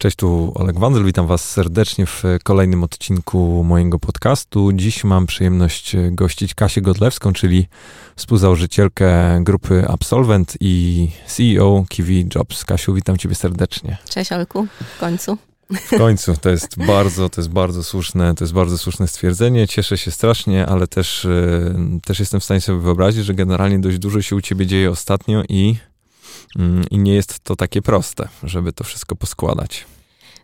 Cześć, tu Oleg Wandel, witam was serdecznie w kolejnym odcinku mojego podcastu. Dziś mam przyjemność gościć Kasię Godlewską, czyli współzałożycielkę grupy Absolvent i CEO Kiwi Jobs. Kasiu, witam ciebie serdecznie. Cześć Olku, w końcu. W końcu, to jest bardzo, to jest bardzo słuszne, to jest bardzo słuszne stwierdzenie. Cieszę się strasznie, ale też, e, też jestem w stanie sobie wyobrazić, że generalnie dość dużo się u ciebie dzieje ostatnio i I nie jest to takie proste, żeby to wszystko poskładać.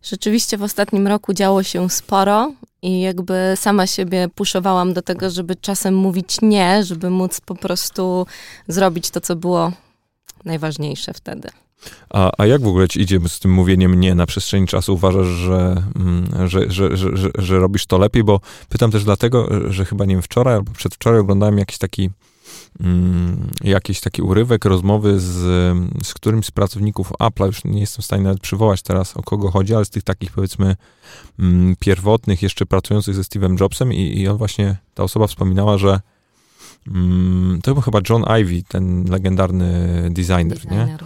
Rzeczywiście w ostatnim roku działo się sporo i jakby sama siebie puszowałam do tego, żeby czasem mówić nie, żeby móc po prostu zrobić to, co było najważniejsze wtedy. A, a jak w ogóle ci idzie z tym mówieniem nie na przestrzeni czasu? Uważasz, że, mm, że, że, że, że, że robisz to lepiej? Bo pytam też dlatego, że chyba nie wiem, wczoraj albo przedwczoraj oglądałem jakiś taki Mm, jakiś taki urywek rozmowy z, z którymś z pracowników Apple'a, już nie jestem w stanie nawet przywołać teraz o kogo chodzi, ale z tych takich powiedzmy mm, pierwotnych, jeszcze pracujących ze Steve'em Jobsem i, i on właśnie, ta osoba wspominała, że mm, to był chyba John Ivy, ten legendarny designer, designer. nie?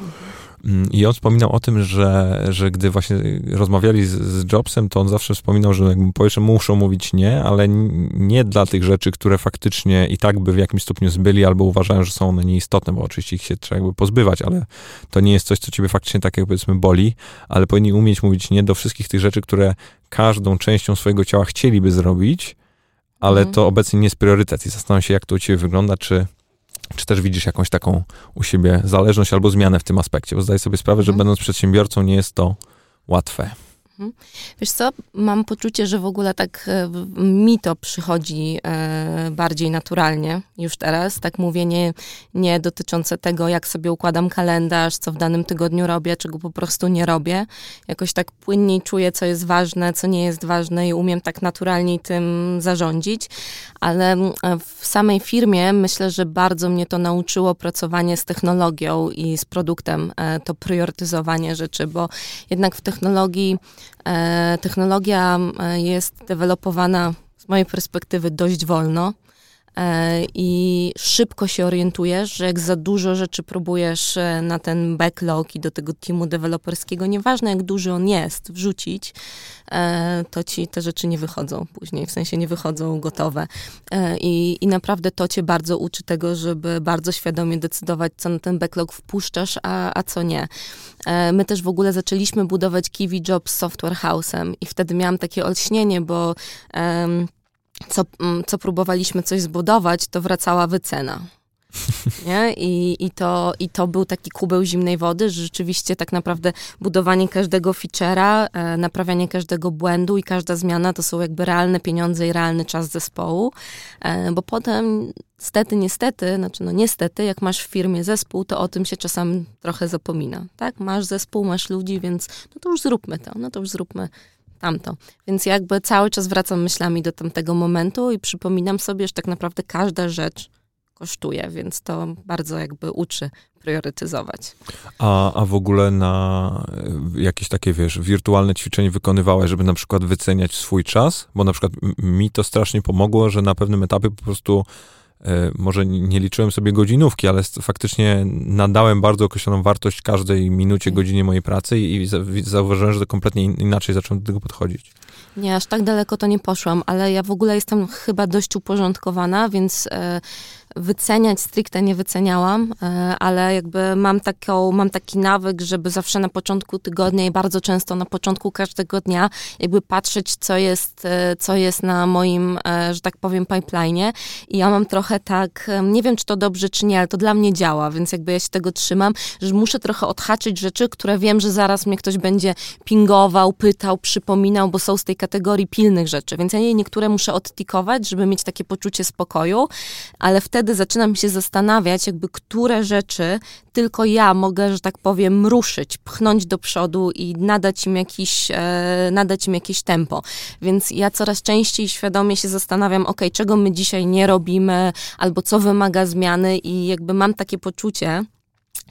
Mm, I on wspominał o tym, że, że gdy właśnie rozmawiali z, z Jobsem, to on zawsze wspominał, że po muszą mówić nie, ale nie dla tych rzeczy, które faktycznie i tak by w jakimś stopniu zbyli albo uważają, że są one nieistotne, bo oczywiście ich się trzeba jakby pozbywać, ale to nie jest coś, co ciebie faktycznie tak jak powiedzmy boli, ale powinni umieć mówić nie do wszystkich tych rzeczy, które każdą częścią swojego ciała chcieliby zrobić, ale mhm. to obecnie nie jest priorytet i zastanawiam się, jak to u ciebie wygląda, czy czy też widzisz jakąś taką u siebie zależność albo zmianę w tym aspekcie? Bo zdaję sobie sprawę, że mhm. będąc przedsiębiorcą nie jest to łatwe. Mhm. Wiesz co, mam poczucie, że w ogóle tak e, mi to przychodzi e, bardziej naturalnie już teraz. Tak mówię, nie, dotyczące tego, jak sobie układam kalendarz, co w danym tygodniu robię, czego po prostu nie robię. Jakoś tak płynniej czuję, co jest ważne, co nie jest ważne i umiem tak naturalniej tym zarządzić. Ale e, w samej firmie myślę, że bardzo mnie to nauczyło pracowanie z technologią i z produktem, to priorytetyzowanie rzeczy, bo jednak w technologii technologia e, jest dewelopowana z mojej perspektywy dość wolno. e, i szybko się orientujesz, że jak za dużo rzeczy próbujesz na ten backlog i do tego teamu deweloperskiego, nieważne jak duży on jest, wrzucić, to ci te rzeczy nie wychodzą później, w sensie nie wychodzą gotowe. I, I naprawdę to cię bardzo uczy tego, żeby bardzo świadomie decydować, co na ten backlog wpuszczasz, a, a co nie. E, my też w ogóle zaczęliśmy budować Kiwi Jobs Software House'em i wtedy miałam takie olśnienie, bo um, co, co próbowaliśmy coś zbudować, to wracała wycena. Nie? I, i, to, I to był taki kubeł zimnej wody, że rzeczywiście tak naprawdę budowanie każdego feature'a, e, naprawianie każdego błędu i każda zmiana to są jakby realne pieniądze i realny czas zespołu, e, bo potem Stety, niestety, znaczy no niestety, jak masz w firmie zespół, to o tym się czasami trochę zapomina, tak? Masz zespół, masz ludzi, więc no to już zróbmy to, no to już zróbmy tamto. Więc jakby cały czas wracam myślami do tamtego momentu i przypominam sobie, że tak naprawdę każda rzecz kosztuje, więc to bardzo jakby uczy priorytetyzować. A, a w ogóle na jakieś takie, wiesz, wirtualne ćwiczenie wykonywałeś, żeby na przykład wyceniać swój czas? Bo na przykład mi to strasznie pomogło, że na pewnym etapie po prostu E, może nie liczyłem sobie godzinówki, ale faktycznie nadałem bardzo określoną wartość każdej minucie, godzinie mojej pracy i zauważyłem, że to kompletnie inaczej zacząłem do tego podchodzić. Nie, aż tak daleko to nie poszłam, ale ja w ogóle jestem chyba dość uporządkowana, więc e, wyceniać stricte nie wyceniałam, e, ale jakby mam, taką, mam taki nawyk, żeby zawsze na początku tygodnia i bardzo często na początku każdego dnia jakby patrzeć, co jest, e, co jest na moim, e, że tak powiem, pipeline'ie i ja mam trochę tak, nie wiem, czy to dobrze, czy nie, ale to dla mnie działa, więc jakby ja się tego trzymam, że muszę trochę odhaczyć rzeczy, które wiem, że zaraz mnie ktoś będzie pingował, pytał, przypominał, bo są z tej kategorii pilnych rzeczy, więc ja niektóre muszę odtikować, żeby mieć takie poczucie spokoju, ale wtedy wtedy zaczynam się zastanawiać, jakby które rzeczy tylko ja mogę, że tak powiem, ruszyć, pchnąć do przodu i nadać im jakiś, e, nadać im jakieś tempo. Więc ja coraz częściej świadomie się zastanawiam, ok, czego my dzisiaj nie robimy, albo co wymaga zmiany i jakby mam takie poczucie,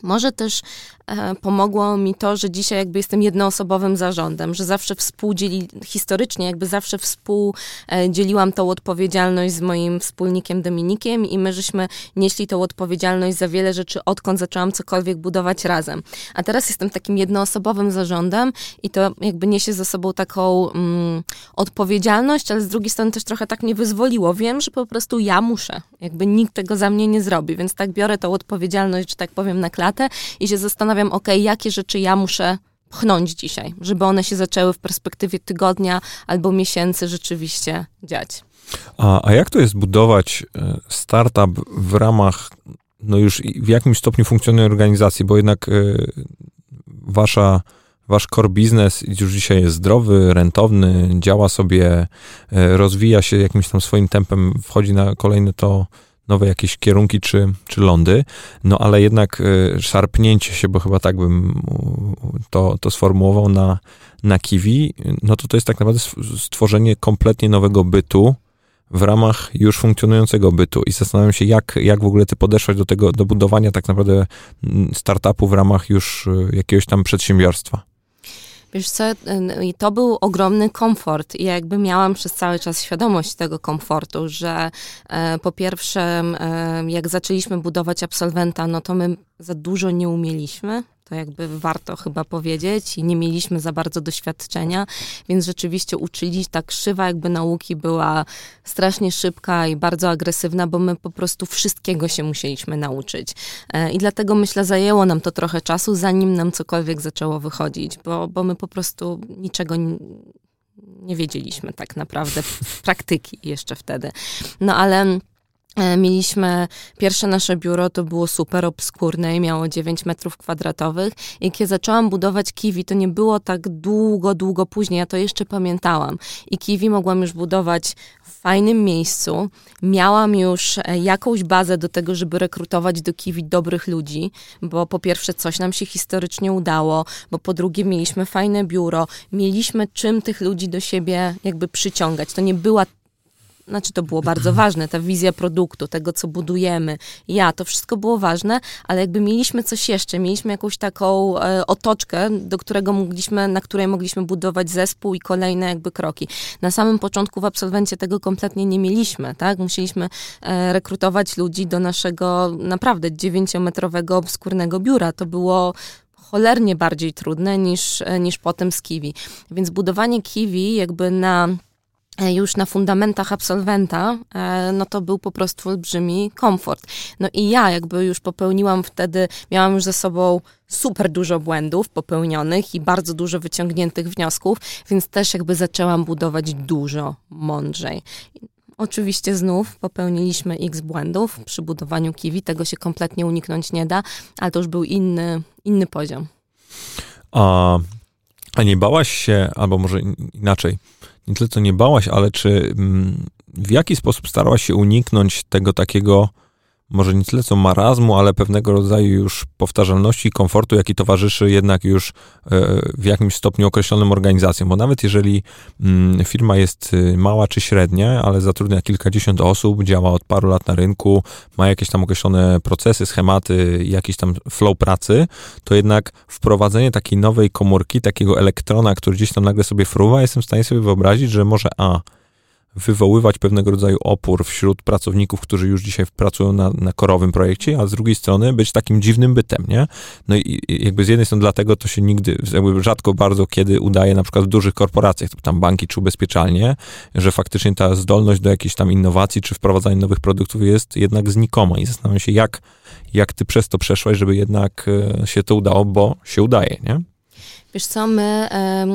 Może też e, pomogło mi to, że dzisiaj jakby jestem jednoosobowym zarządem, że zawsze współdzieli, historycznie jakby zawsze współdzieliłam tą odpowiedzialność z moim wspólnikiem Dominikiem i my żeśmy nieśli tą odpowiedzialność za wiele rzeczy, odkąd zaczęłam cokolwiek budować razem. A teraz jestem takim jednoosobowym zarządem i to jakby niesie ze sobą taką mm, odpowiedzialność, ale z drugiej strony też trochę tak mnie wyzwoliło. Wiem, że po prostu ja muszę, jakby nikt tego za mnie nie zrobi, więc tak biorę tą odpowiedzialność, że tak powiem, na klatę i się zastanawiam, ok, jakie rzeczy ja muszę pchnąć dzisiaj, żeby one się zaczęły w perspektywie tygodnia albo miesięcy rzeczywiście dziać. A, a jak to jest budować e, startup w ramach, no już w jakimś stopniu funkcjonującej organizacji, bo jednak y, wasza wasz core biznes już dzisiaj jest zdrowy, rentowny, działa sobie, rozwija się jakimś tam swoim tempem, wchodzi na kolejne to nowe jakieś kierunki czy, czy lądy, no ale jednak y, szarpnięcie się, bo chyba tak bym to, to sformułował na, na Kiwi, no to to jest tak naprawdę stworzenie kompletnie nowego bytu w ramach już funkcjonującego bytu i zastanawiam się, jak, jak w ogóle ty podeszłaś do tego, do budowania tak naprawdę mm, startupu w ramach już y, jakiegoś tam przedsiębiorstwa. Wiesz co, i to był ogromny komfort i jakby miałam przez cały czas świadomość tego komfortu, że e, po pierwsze, jak zaczęliśmy budować absolwenta, no to my za dużo nie umieliśmy, to jakby warto chyba powiedzieć i nie mieliśmy za bardzo doświadczenia, więc rzeczywiście uczyli, ta krzywa jakby nauki była strasznie szybka i bardzo agresywna, bo my po prostu wszystkiego się musieliśmy nauczyć. E, I dlatego myślę, zajęło nam to trochę czasu, zanim nam cokolwiek zaczęło wychodzić, bo, bo my po prostu niczego nie, nie wiedzieliśmy tak naprawdę praktyki jeszcze wtedy. No ale mieliśmy pierwsze nasze biuro, to było super obskurne i miało 9 metrów kwadratowych. I kiedy zaczęłam budować Kiwi, to nie było tak długo, długo później, ja to jeszcze pamiętałam. I Kiwi mogłam już budować w fajnym miejscu. Miałam już e, jakąś bazę do tego, żeby rekrutować do Kiwi dobrych ludzi, bo po pierwsze coś nam się historycznie udało, bo po drugie mieliśmy fajne biuro, mieliśmy czym tych ludzi do siebie jakby przyciągać. To nie była znaczy to było bardzo ważne, ta wizja produktu, tego, co budujemy, ja, to wszystko było ważne, ale jakby mieliśmy coś jeszcze, mieliśmy jakąś taką e, otoczkę, do którego mogliśmy, na której mogliśmy budować zespół i kolejne jakby kroki. Na samym początku w absolwencie tego kompletnie nie mieliśmy, tak? Musieliśmy e, rekrutować ludzi do naszego naprawdę dziewięciometrowego obskurnego biura. To było cholernie bardziej trudne niż, e, niż potem z Kiwi. Więc budowanie Kiwi jakby na już na fundamentach absolwenta, e, no to był po prostu olbrzymi komfort. No i ja jakby już popełniłam wtedy, miałam już ze sobą super dużo błędów popełnionych i bardzo dużo wyciągniętych wniosków, więc też jakby zaczęłam budować dużo mądrzej. Oczywiście znów popełniliśmy x błędów przy budowaniu kiwi, tego się kompletnie uniknąć nie da, ale to już był inny, inny poziom. A, a nie bałaś się, albo może inaczej, nie tyle co nie bałaś, ale czy mm, w jaki sposób starałaś się uniknąć tego takiego może nie tyle co marazmu, ale pewnego rodzaju już powtarzalności komfortu, jaki towarzyszy jednak już e, w jakimś stopniu określonym organizacjom. Bo nawet jeżeli mm, firma jest y, mała czy średnia, ale zatrudnia kilkadziesiąt osób, działa od paru lat na rynku, ma jakieś tam określone procesy, schematy, jakiś tam flow pracy, to jednak wprowadzenie takiej nowej komórki, takiego elektrona, który gdzieś tam nagle sobie fruwa, jestem w stanie sobie wyobrazić, że może a, wywoływać pewnego rodzaju opór wśród pracowników, którzy już dzisiaj pracują na, na korowym projekcie, a z drugiej strony być takim dziwnym bytem, nie? No i jakby z jednej strony dlatego to się nigdy, jakby rzadko bardzo kiedy udaje na przykład w dużych korporacjach, tam banki czy ubezpieczalnie, że faktycznie ta zdolność do jakiejś tam innowacji czy wprowadzania nowych produktów jest jednak znikoma i zastanawiam się, jak, jak ty przez to przeszłaś, żeby jednak e, się to udało, bo się udaje, nie? Wiesz co, my, e,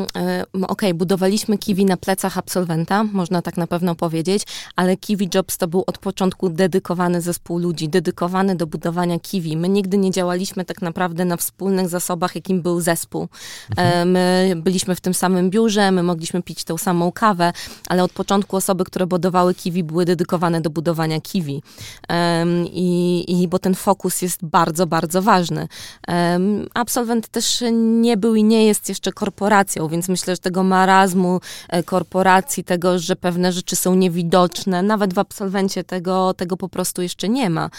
okej, okay, budowaliśmy Kiwi na plecach absolwenta, można tak na pewno powiedzieć, ale Kiwi Jobs to był od początku dedykowany zespół ludzi, dedykowany do budowania Kiwi. My nigdy nie działaliśmy tak naprawdę na wspólnych zasobach, jakim był zespół. Mhm. my byliśmy w tym samym biurze, my mogliśmy pić tą samą kawę, ale od początku osoby, które budowały Kiwi, były dedykowane do budowania Kiwi. i, I bo ten fokus jest bardzo, bardzo ważny. absolwent też nie był i nie jest jeszcze korporacją, więc myślę, że tego marazmu e, korporacji, tego, że pewne rzeczy są niewidoczne, nawet w absolwencie tego, tego po prostu jeszcze nie ma.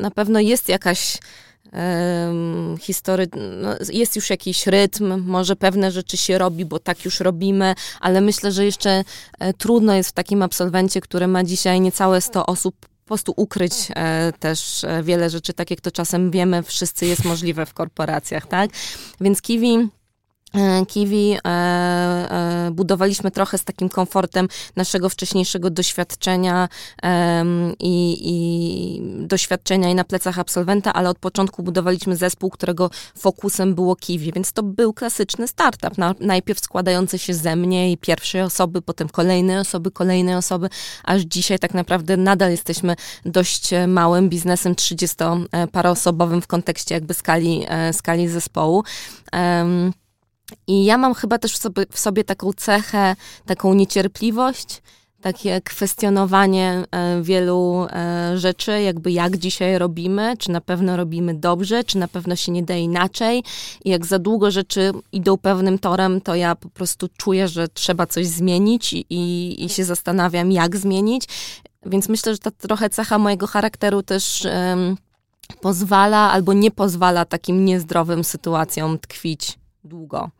Na pewno jest jakaś history, no, jest już jakiś rytm, może pewne rzeczy się robi, bo tak już robimy, ale myślę, że jeszcze e, trudno jest w takim absolwencie, który ma dzisiaj niecałe 100 osób, po prostu ukryć e, też e, wiele rzeczy, tak jak to czasem wiemy, wszyscy jest możliwe w korporacjach, tak? Więc Kiwi Kiwi e, e, budowaliśmy trochę z takim komfortem naszego wcześniejszego doświadczenia e, i, i, doświadczenia i na plecach absolwenta, ale od początku budowaliśmy zespół, którego fokusem było Kiwi, więc to był klasyczny startup. Na, najpierw składający się ze mnie i pierwszej osoby, potem kolejnej osoby, kolejnej osoby, aż dzisiaj tak naprawdę nadal jesteśmy dość małym biznesem 30-paroosobowym w kontekście jakby skali, e, skali zespołu. I ja mam chyba też w sobie, w sobie taką cechę, taką niecierpliwość, takie kwestionowanie e, wielu e, rzeczy, jakby jak dzisiaj robimy, czy na pewno robimy dobrze, czy na pewno się nie da inaczej. I jak za długo rzeczy idą pewnym torem, to ja po prostu czuję, że trzeba coś zmienić i, i, i się zastanawiam, jak zmienić. Więc myślę, że ta trochę cecha mojego charakteru też pozwala albo nie pozwala takim niezdrowym sytuacjom tkwić długo.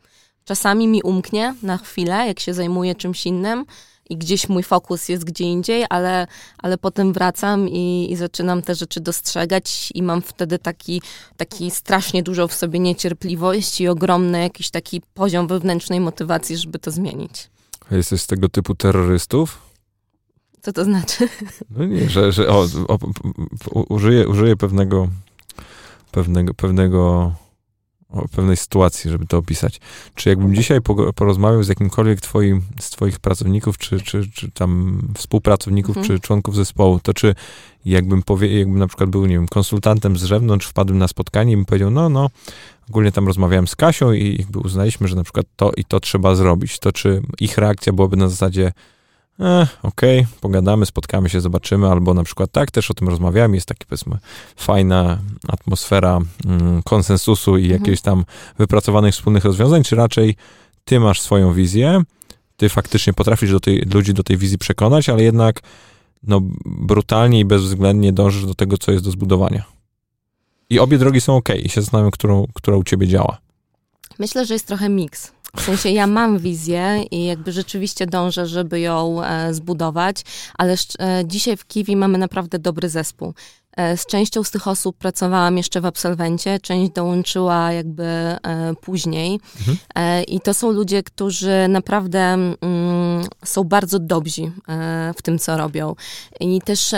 Czasami mi umknie na chwilę, jak się zajmuję czymś innym i gdzieś mój fokus jest gdzie indziej, ale, ale potem wracam i, i zaczynam te rzeczy dostrzegać i mam wtedy taki, taki strasznie dużo w sobie niecierpliwości i ogromny jakiś taki poziom wewnętrznej motywacji, żeby to zmienić. A jesteś z tego typu terrorystów? Co to znaczy? No nie, że, że o, o, użyję, użyję pewnego, pewnego, pewnego o pewnej sytuacji, żeby to opisać. Czy jakbym dzisiaj porozmawiał z jakimkolwiek twoim, z twoich pracowników, czy, czy, czy tam współpracowników, mhm. czy członków zespołu, to czy jakbym powie, jakbym na przykład był, nie wiem, konsultantem z zewnątrz, wpadłem na spotkanie i bym powiedział, no, no, ogólnie tam rozmawiałem z Kasią i jakby uznaliśmy, że na przykład to i to trzeba zrobić, to czy ich reakcja byłaby na zasadzie, e, okej, okay, pogadamy, spotkamy się, zobaczymy, albo na przykład tak, też o tym rozmawiamy, jest taki powiedzmy fajna atmosfera mm, konsensusu i mhm. jakichś tam wypracowanych wspólnych rozwiązań, czy raczej ty masz swoją wizję, ty faktycznie potrafisz do tej, ludzi do tej wizji przekonać, ale jednak no, brutalnie i bezwzględnie dążysz do tego, co jest do zbudowania. I obie drogi są ok, i się zastanawiam, którą, która u ciebie działa. Myślę, że jest trochę miks. W sensie ja mam wizję i jakby rzeczywiście dążę, żeby ją e, zbudować, ale e, dzisiaj w Kiwi mamy naprawdę dobry zespół. E, z częścią z tych osób pracowałam jeszcze w absolwencie, część dołączyła jakby e, później. Mhm. E, I to są ludzie, którzy naprawdę mm, są bardzo dobrzy w tym, co robią. I też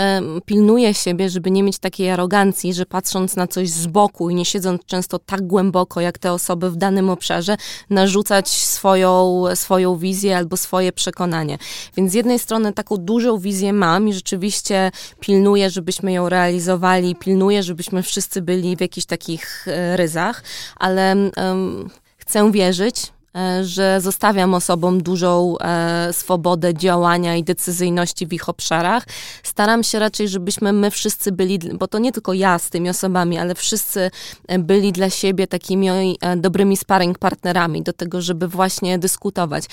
pilnuję siebie, żeby nie mieć takiej arogancji, że patrząc na coś z boku i nie siedząc często tak głęboko, jak te osoby w danym obszarze, narzucać swoją, swoją wizję albo swoje przekonanie. Więc z jednej strony taką dużą wizję mam i rzeczywiście pilnuję, żebyśmy ją realizowali organizowali, pilnuję, żebyśmy wszyscy byli w jakichś takich e, ryzach, ale um, chcę wierzyć, e, że zostawiam osobom dużą e, swobodę działania i decyzyjności w ich obszarach. Staram się raczej, żebyśmy my wszyscy byli, bo to nie tylko ja z tymi osobami, ale wszyscy e, byli dla siebie takimi e, dobrymi sparring partnerami do tego, żeby właśnie dyskutować.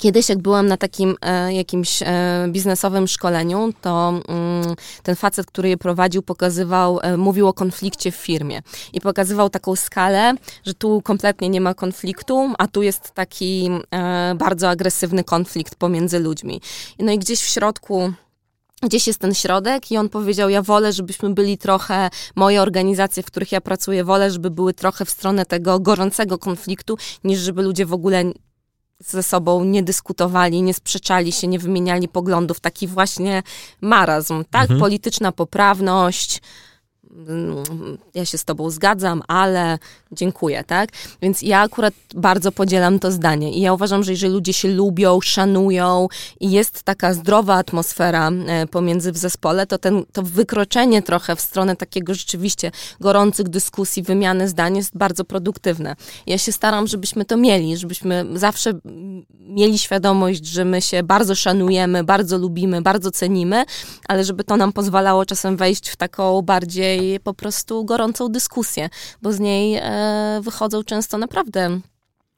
Kiedyś, jak byłam na takim e, jakimś e, biznesowym szkoleniu, to mm, ten facet, który je prowadził, pokazywał, e, mówił o konflikcie w firmie i pokazywał taką skalę, że tu kompletnie nie ma konfliktu, a tu jest taki e, bardzo agresywny konflikt pomiędzy ludźmi. No i gdzieś w środku gdzieś jest ten środek i on powiedział, ja wolę, żebyśmy byli trochę, moje organizacje, w których ja pracuję, wolę, żeby były trochę w stronę tego gorącego konfliktu, niż żeby ludzie w ogóle ze sobą nie dyskutowali, nie sprzeczali się, nie wymieniali poglądów. Taki właśnie marazm, tak? Mhm. Polityczna poprawność, ja się z tobą zgadzam, ale dziękuję, tak? Więc ja akurat bardzo podzielam to zdanie i ja uważam, że jeżeli ludzie się lubią, szanują i jest taka zdrowa atmosfera e, pomiędzy w zespole, to ten, to wykroczenie trochę w stronę takiego rzeczywiście gorących dyskusji, wymiany zdań jest bardzo produktywne. Ja się staram, żebyśmy to mieli, żebyśmy zawsze mieli świadomość, że my się bardzo szanujemy, bardzo lubimy, bardzo cenimy, ale żeby to nam pozwalało czasem wejść w taką bardziej po prostu gorącą dyskusję, bo z niej e, wychodzą często naprawdę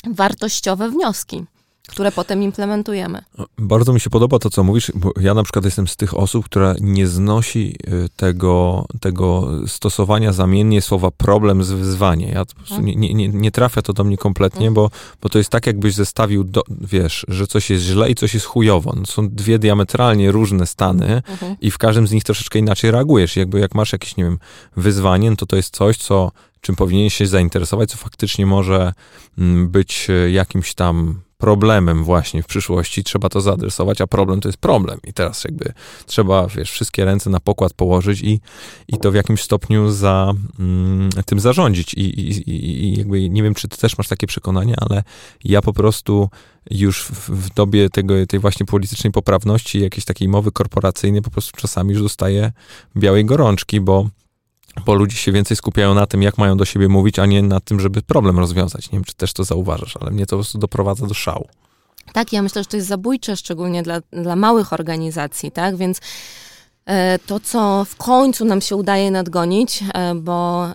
wartościowe wnioski. Które potem implementujemy. Bardzo mi się podoba to, co mówisz, bo ja na przykład jestem z tych osób, która nie znosi y, tego, tego stosowania zamiennie słowa problem z wyzwanie. Ja mhm. nie, nie, nie trafia to do mnie kompletnie, mhm. bo, bo to jest tak, jakbyś zestawił, do, wiesz, że coś jest źle i coś jest chujowo. No, są dwie diametralnie różne stany mhm. i w każdym z nich troszeczkę inaczej reagujesz. Jakby jak masz jakieś, nie wiem, wyzwanie, no to to jest coś, co czym powinien się zainteresować, co faktycznie może mm, być y, jakimś tam problemem właśnie w przyszłości, trzeba to zaadresować, a problem to jest problem. I teraz jakby trzeba, wiesz, wszystkie ręce na pokład położyć i, i to w jakimś stopniu za mm, tym zarządzić. I, i, I jakby nie wiem, czy ty też masz takie przekonanie, ale ja po prostu już w, w dobie tego, tej właśnie politycznej poprawności, jakiejś takiej mowy korporacyjnej, po prostu czasami już dostaję białej gorączki, bo bo ludzie się więcej skupiają na tym, jak mają do siebie mówić, a nie na tym, żeby problem rozwiązać. Nie wiem, czy też to zauważasz, ale mnie to po prostu doprowadza do szału. Tak, ja myślę, że to jest zabójcze, szczególnie dla, dla małych organizacji, tak, więc e, to, co w końcu nam się udaje nadgonić, e, bo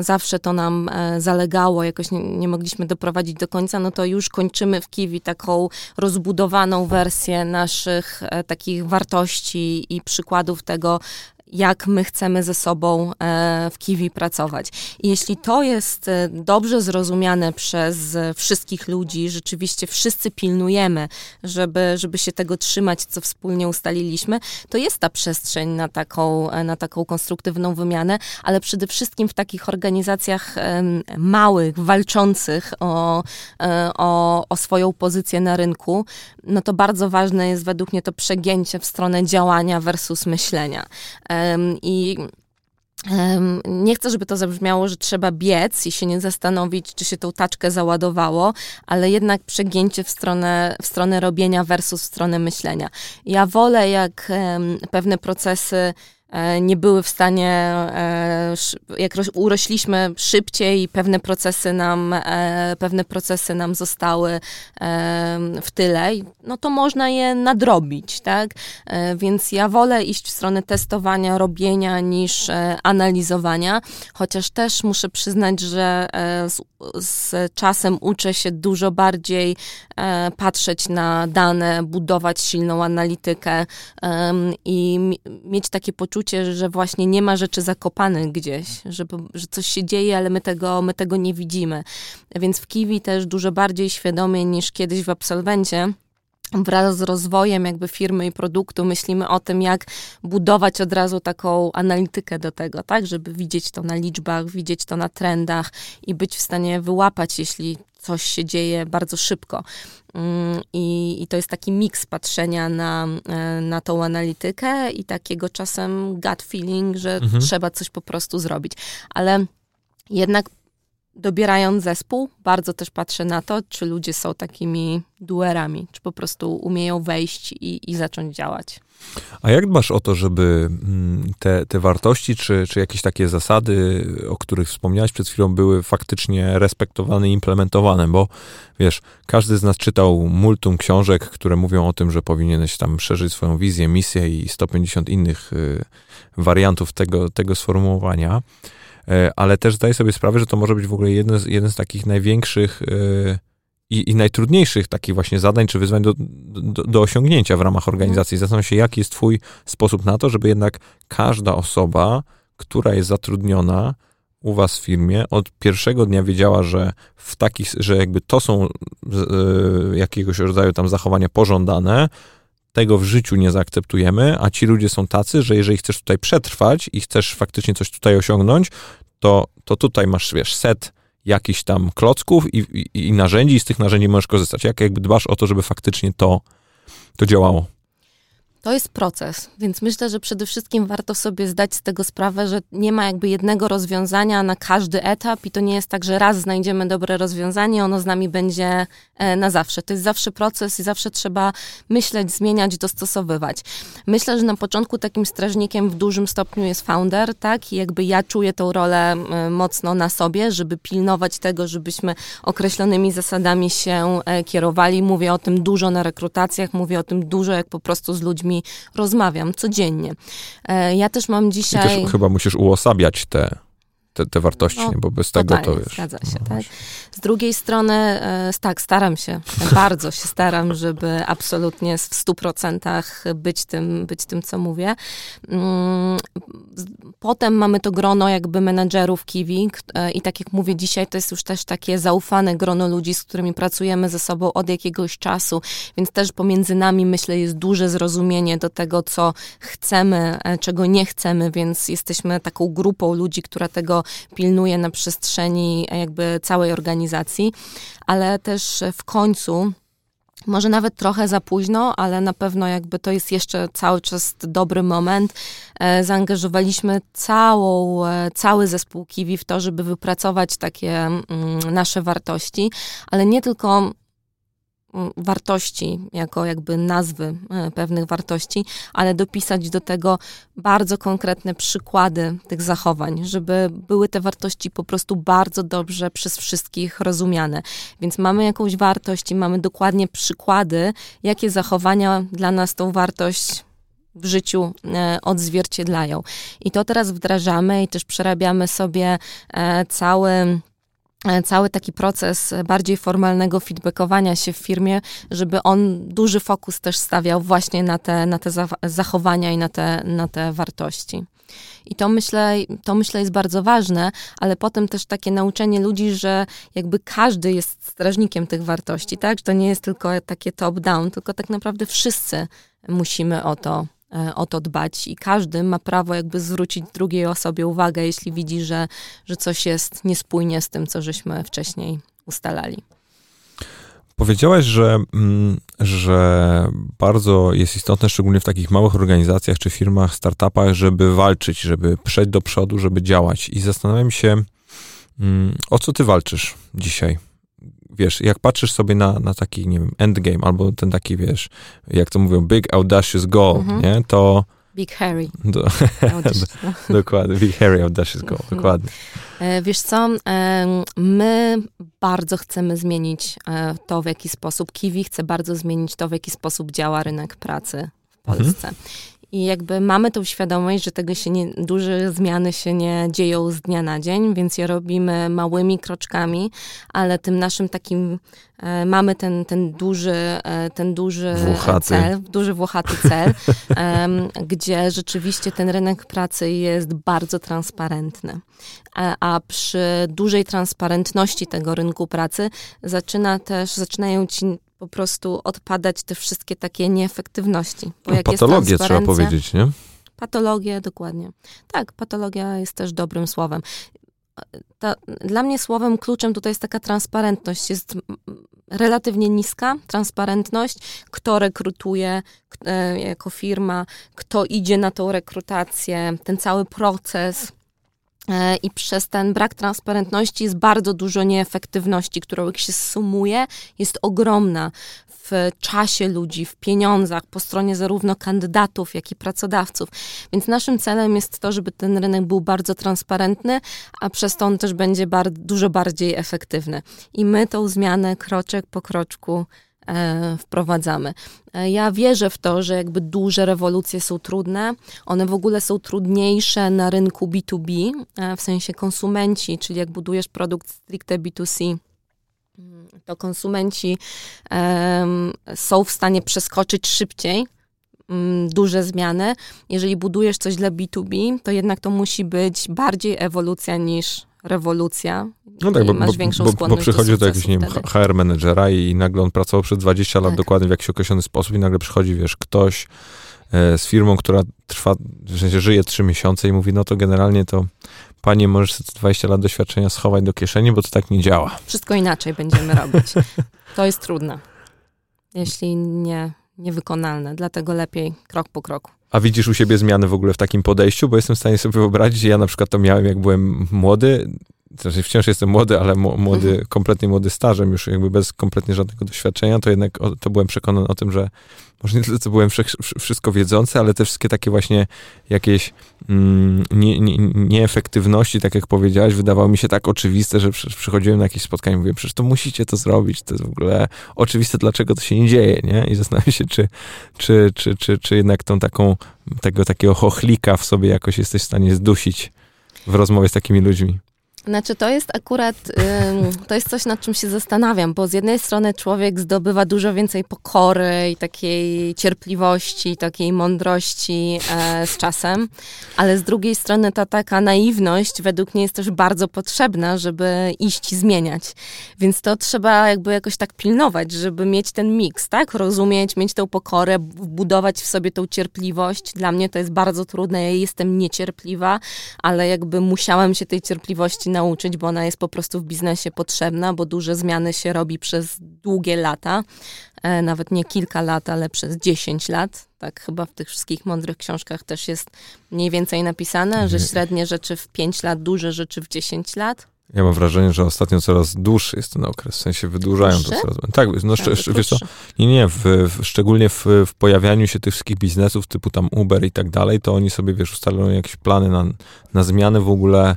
zawsze to nam e, zalegało, jakoś nie, nie, mogliśmy doprowadzić do końca, no to już kończymy w Kiwi taką rozbudowaną wersję naszych takich wartości i przykładów tego, jak my chcemy ze sobą e, w Kiwi pracować. Jeśli to jest e, dobrze zrozumiane przez wszystkich ludzi, rzeczywiście wszyscy pilnujemy, żeby, żeby się tego trzymać, co wspólnie ustaliliśmy, to jest ta przestrzeń na taką, e, na taką konstruktywną wymianę, ale przede wszystkim w takich organizacjach małych, walczących o, o, o swoją pozycję na rynku, no to bardzo ważne jest według mnie to przegięcie w stronę działania versus myślenia. I nie chcę, żeby to zabrzmiało, że trzeba biec i się nie zastanowić, czy się tą taczkę załadowało, ale jednak przegięcie w stronę, w stronę robienia versus w stronę myślenia. Ja wolę, jak pewne procesy nie były w stanie, e, jak urośliśmy szybciej i pewne procesy nam, e, pewne procesy nam zostały w tyle, no to można je nadrobić, tak? Więc ja wolę iść w stronę testowania, robienia niż analizowania, chociaż też muszę przyznać, że z, z czasem uczę się dużo bardziej patrzeć na dane, budować silną analitykę i mieć takie poczucie, poczucie, że właśnie nie ma rzeczy zakopanych gdzieś, że, że coś się dzieje, ale my tego, my tego nie widzimy. Więc w Kiwi też dużo bardziej świadomie niż kiedyś w absolwencie wraz z rozwojem jakby firmy i produktu myślimy o tym, jak budować od razu taką analitykę do tego, tak, żeby widzieć to na liczbach, widzieć to na trendach i być w stanie wyłapać, jeśli coś się dzieje bardzo szybko. Mm, I, I, to jest taki miks patrzenia na, e, na tą analitykę i takiego czasem gut feeling, że mhm. trzeba coś po prostu zrobić. Ale jednak dobierając zespół, bardzo też patrzę na to, czy ludzie są takimi duerami, czy po prostu umieją wejść i, i zacząć działać. A jak dbasz o to, żeby mm, te, te wartości, czy, czy jakieś takie zasady, o których wspomniałeś przed chwilą, były faktycznie respektowane i implementowane? Bo wiesz, każdy z nas czytał multum książek, które mówią o tym, że powinieneś tam szerzyć swoją wizję, misję i 150 innych y, wariantów tego, tego sformułowania. E, ale też zdaję sobie sprawę, że to może być w ogóle jeden z, jeden z takich największych e, i, i najtrudniejszych takich właśnie zadań czy wyzwań do, do, do osiągnięcia w ramach organizacji. Zastanawiam się, jaki jest twój sposób na to, żeby jednak każda osoba, która jest zatrudniona u was w firmie, od pierwszego dnia wiedziała, że w takich, że jakby to są y, jakiegoś rodzaju tam zachowania pożądane, tego w życiu nie zaakceptujemy, a ci ludzie są tacy, że jeżeli chcesz tutaj przetrwać i chcesz faktycznie coś tutaj osiągnąć, to, to tutaj masz, wiesz, set jakichś tam klocków i, i, i narzędzi i z tych narzędzi możesz korzystać. Jak jakby dbasz o to, żeby faktycznie to, to działało? To jest proces, więc myślę, że przede wszystkim warto sobie zdać z tego sprawę, że nie ma jakby jednego rozwiązania na każdy etap i to nie jest tak, że raz znajdziemy dobre rozwiązanie, ono z nami będzie e, na zawsze. To jest zawsze proces i zawsze trzeba myśleć, zmieniać, dostosowywać. Myślę, że na początku takim strażnikiem w dużym stopniu jest founder, tak? I jakby ja czuję tą rolę mocno na sobie, żeby pilnować tego, żebyśmy określonymi zasadami się e, kierowali. Mówię o tym dużo na rekrutacjach, mówię o tym dużo, jak po prostu z ludźmi rozmawiam codziennie. E, ja też mam dzisiaj... Też chyba musisz uosabiać te te, te wartości, no, bo bez tego to wiesz. Zgadza się, no, tak. Z drugiej strony, e, tak, staram się, bardzo się staram, żeby absolutnie w stu procentach być tym, być tym, co mówię. Mm, potem mamy to grono jakby menedżerów Kiwi e, i tak jak mówię dzisiaj, to jest już też takie zaufane grono ludzi, z którymi pracujemy ze sobą od jakiegoś czasu, więc też pomiędzy nami myślę jest duże zrozumienie do tego, co chcemy, e, czego nie chcemy, więc jesteśmy taką grupą ludzi, która tego pilnuje na przestrzeni jakby całej organizacji, ale też w końcu może nawet trochę za późno, ale na pewno jakby to jest jeszcze cały czas dobry moment. E, zaangażowaliśmy całą, e, cały zespół Kiwi w to, żeby wypracować takie mm, nasze wartości, ale nie tylko wartości, jako jakby nazwy e, pewnych wartości, ale dopisać do tego bardzo konkretne przykłady tych zachowań, żeby były te wartości po prostu bardzo dobrze przez wszystkich rozumiane. Więc mamy jakąś wartość i mamy dokładnie przykłady, jakie zachowania dla nas tą wartość w życiu e, odzwierciedlają. I to teraz wdrażamy i też przerabiamy sobie e, cały cały taki proces bardziej formalnego feedbackowania się w firmie, żeby on duży fokus też stawiał właśnie na te, na te zachowania i na te, na te wartości. I to myślę, to myślę jest bardzo ważne, ale potem też takie nauczenie ludzi, że jakby każdy jest strażnikiem tych wartości, tak? Że to nie jest tylko takie top-down, tylko tak naprawdę wszyscy musimy o to E, o to dbać i każdy ma prawo jakby zwrócić drugiej osobie uwagę, jeśli widzi, że, że coś jest niespójnie z tym, co żeśmy wcześniej ustalali. Powiedziałaś, że, mm, że bardzo jest istotne, szczególnie w takich małych organizacjach czy firmach, startupach, żeby walczyć, żeby przejść do przodu, żeby działać. I zastanawiam się, mm, o co ty walczysz dzisiaj? Wiesz, jak patrzysz sobie na, na taki, nie wiem, endgame, albo ten taki, wiesz, jak to mówią, big audacious goal, mhm. nie, to... Big Harry. Do, dokładnie, Big Harry audacious goal, mhm. dokładnie. E, wiesz co, my bardzo chcemy zmienić e, to, w jaki sposób, Kiwi chce bardzo zmienić to, w jaki sposób działa rynek pracy w mhm. Polsce. Mhm. I jakby mamy tą świadomość, że tego się nie, duże zmiany się nie dzieją z dnia na dzień, więc je robimy małymi kroczkami, ale tym naszym takim e, mamy ten, ten duży, e, ten duży włochaty. cel, duży włochaty cel, e, gdzie rzeczywiście ten rynek pracy jest bardzo transparentny. A, a przy dużej transparentności tego rynku pracy zaczyna też, zaczynają ci po prostu odpadać te wszystkie takie nieefektywności. Bo no, patologię trzeba powiedzieć, nie? Patologię, dokładnie. Tak, patologia jest też dobrym słowem. Ta, dla mnie słowem kluczem tutaj jest taka transparentność. Jest relatywnie niska transparentność, kto rekrutuje e, jako firma, kto idzie na tą rekrutację, ten cały proces i przez ten brak transparentności jest bardzo dużo nieefektywności, którą jak się sumuje, jest ogromna w czasie ludzi, w pieniądzach, po stronie zarówno kandydatów, jak i pracodawców. Więc naszym celem jest to, żeby ten rynek był bardzo transparentny, a przez to on też będzie dużo bardziej efektywny. I my tą zmianę kroczek po kroczku E, wprowadzamy. E, ja wierzę w to, że jakby duże rewolucje są trudne. One w ogóle są trudniejsze na rynku B2B, e, w sensie konsumenci, czyli jak budujesz produkt stricte B2C, to konsumenci um, są w stanie przeskoczyć szybciej um, duże zmiany. Jeżeli budujesz coś dla B2B, to jednak to musi być bardziej ewolucja niż rewolucja. No tak, bo, masz większą bo, bo, bo przychodzi do jakiegoś, nie wiem, HR menedżera i nagle on pracował przez 20 lat tak. dokładnie w jakiś określony sposób i nagle przychodzi, wiesz, ktoś e, z firmą, która trwa, w sensie żyje 3 miesiące i mówi, no to generalnie to panie, możesz 20 lat doświadczenia schować do kieszeni, bo to tak nie działa. Wszystko inaczej będziemy robić. To jest trudne, jeśli nie niewykonalne, dlatego lepiej krok po kroku. A widzisz u siebie zmiany w ogóle w takim podejściu? Bo jestem w stanie sobie wyobrazić, ja na przykład to miałem, jak byłem młody, znaczy wciąż jestem młody, ale młody, mhm. kompletnie młody stażem, już jakby bez kompletnie żadnego doświadczenia, to jednak o, to byłem przekonany o tym, że może nie tyle, co byłem wszystko wiedzący, ale te wszystkie takie właśnie jakieś mm, nie, nie, nieefektywności, tak jak powiedziałeś, wydawało mi się tak oczywiste, że przy, przychodziłem na jakieś spotkanie i mówię, przecież to musicie to zrobić, to jest w ogóle oczywiste, dlaczego to się nie dzieje, nie? I zastanawiam się, czy, czy, czy, czy, czy jednak tą taką, tego takiego chochlika w sobie jakoś jesteś w stanie zdusić w rozmowie z takimi ludźmi. Znaczy, to jest akurat, to jest coś, nad czym się zastanawiam, bo z jednej strony człowiek zdobywa dużo więcej pokory i takiej cierpliwości, takiej mądrości e, z czasem, ale z drugiej strony ta taka naiwność według mnie jest też bardzo potrzebna, żeby iść i zmieniać. Więc to trzeba jakby jakoś tak pilnować, żeby mieć ten miks, tak? Rozumieć, mieć tę pokorę, budować w sobie tą cierpliwość. Dla mnie to jest bardzo trudne, ja jestem niecierpliwa, ale jakby musiałam się tej cierpliwości nauczyć, bo ona jest po prostu w biznesie potrzebna, bo duże zmiany się robi przez długie lata, e, nawet nie kilka lat, ale przez 10 lat. Tak chyba w tych wszystkich mądrych książkach też jest mniej więcej napisane, że średnie rzeczy w 5 lat, duże rzeczy w 10 lat. Ja mam wrażenie, że ostatnio coraz dłuższy jest ten okres, w sensie wydłużają Dłuższy? to coraz. Tak, no tak, wiesz co, nie, nie, w, w, szczególnie w, w, pojawianiu się tych wszystkich biznesów typu tam Uber i tak dalej, to oni sobie, wiesz, ustalają jakieś plany na, na zmianę w ogóle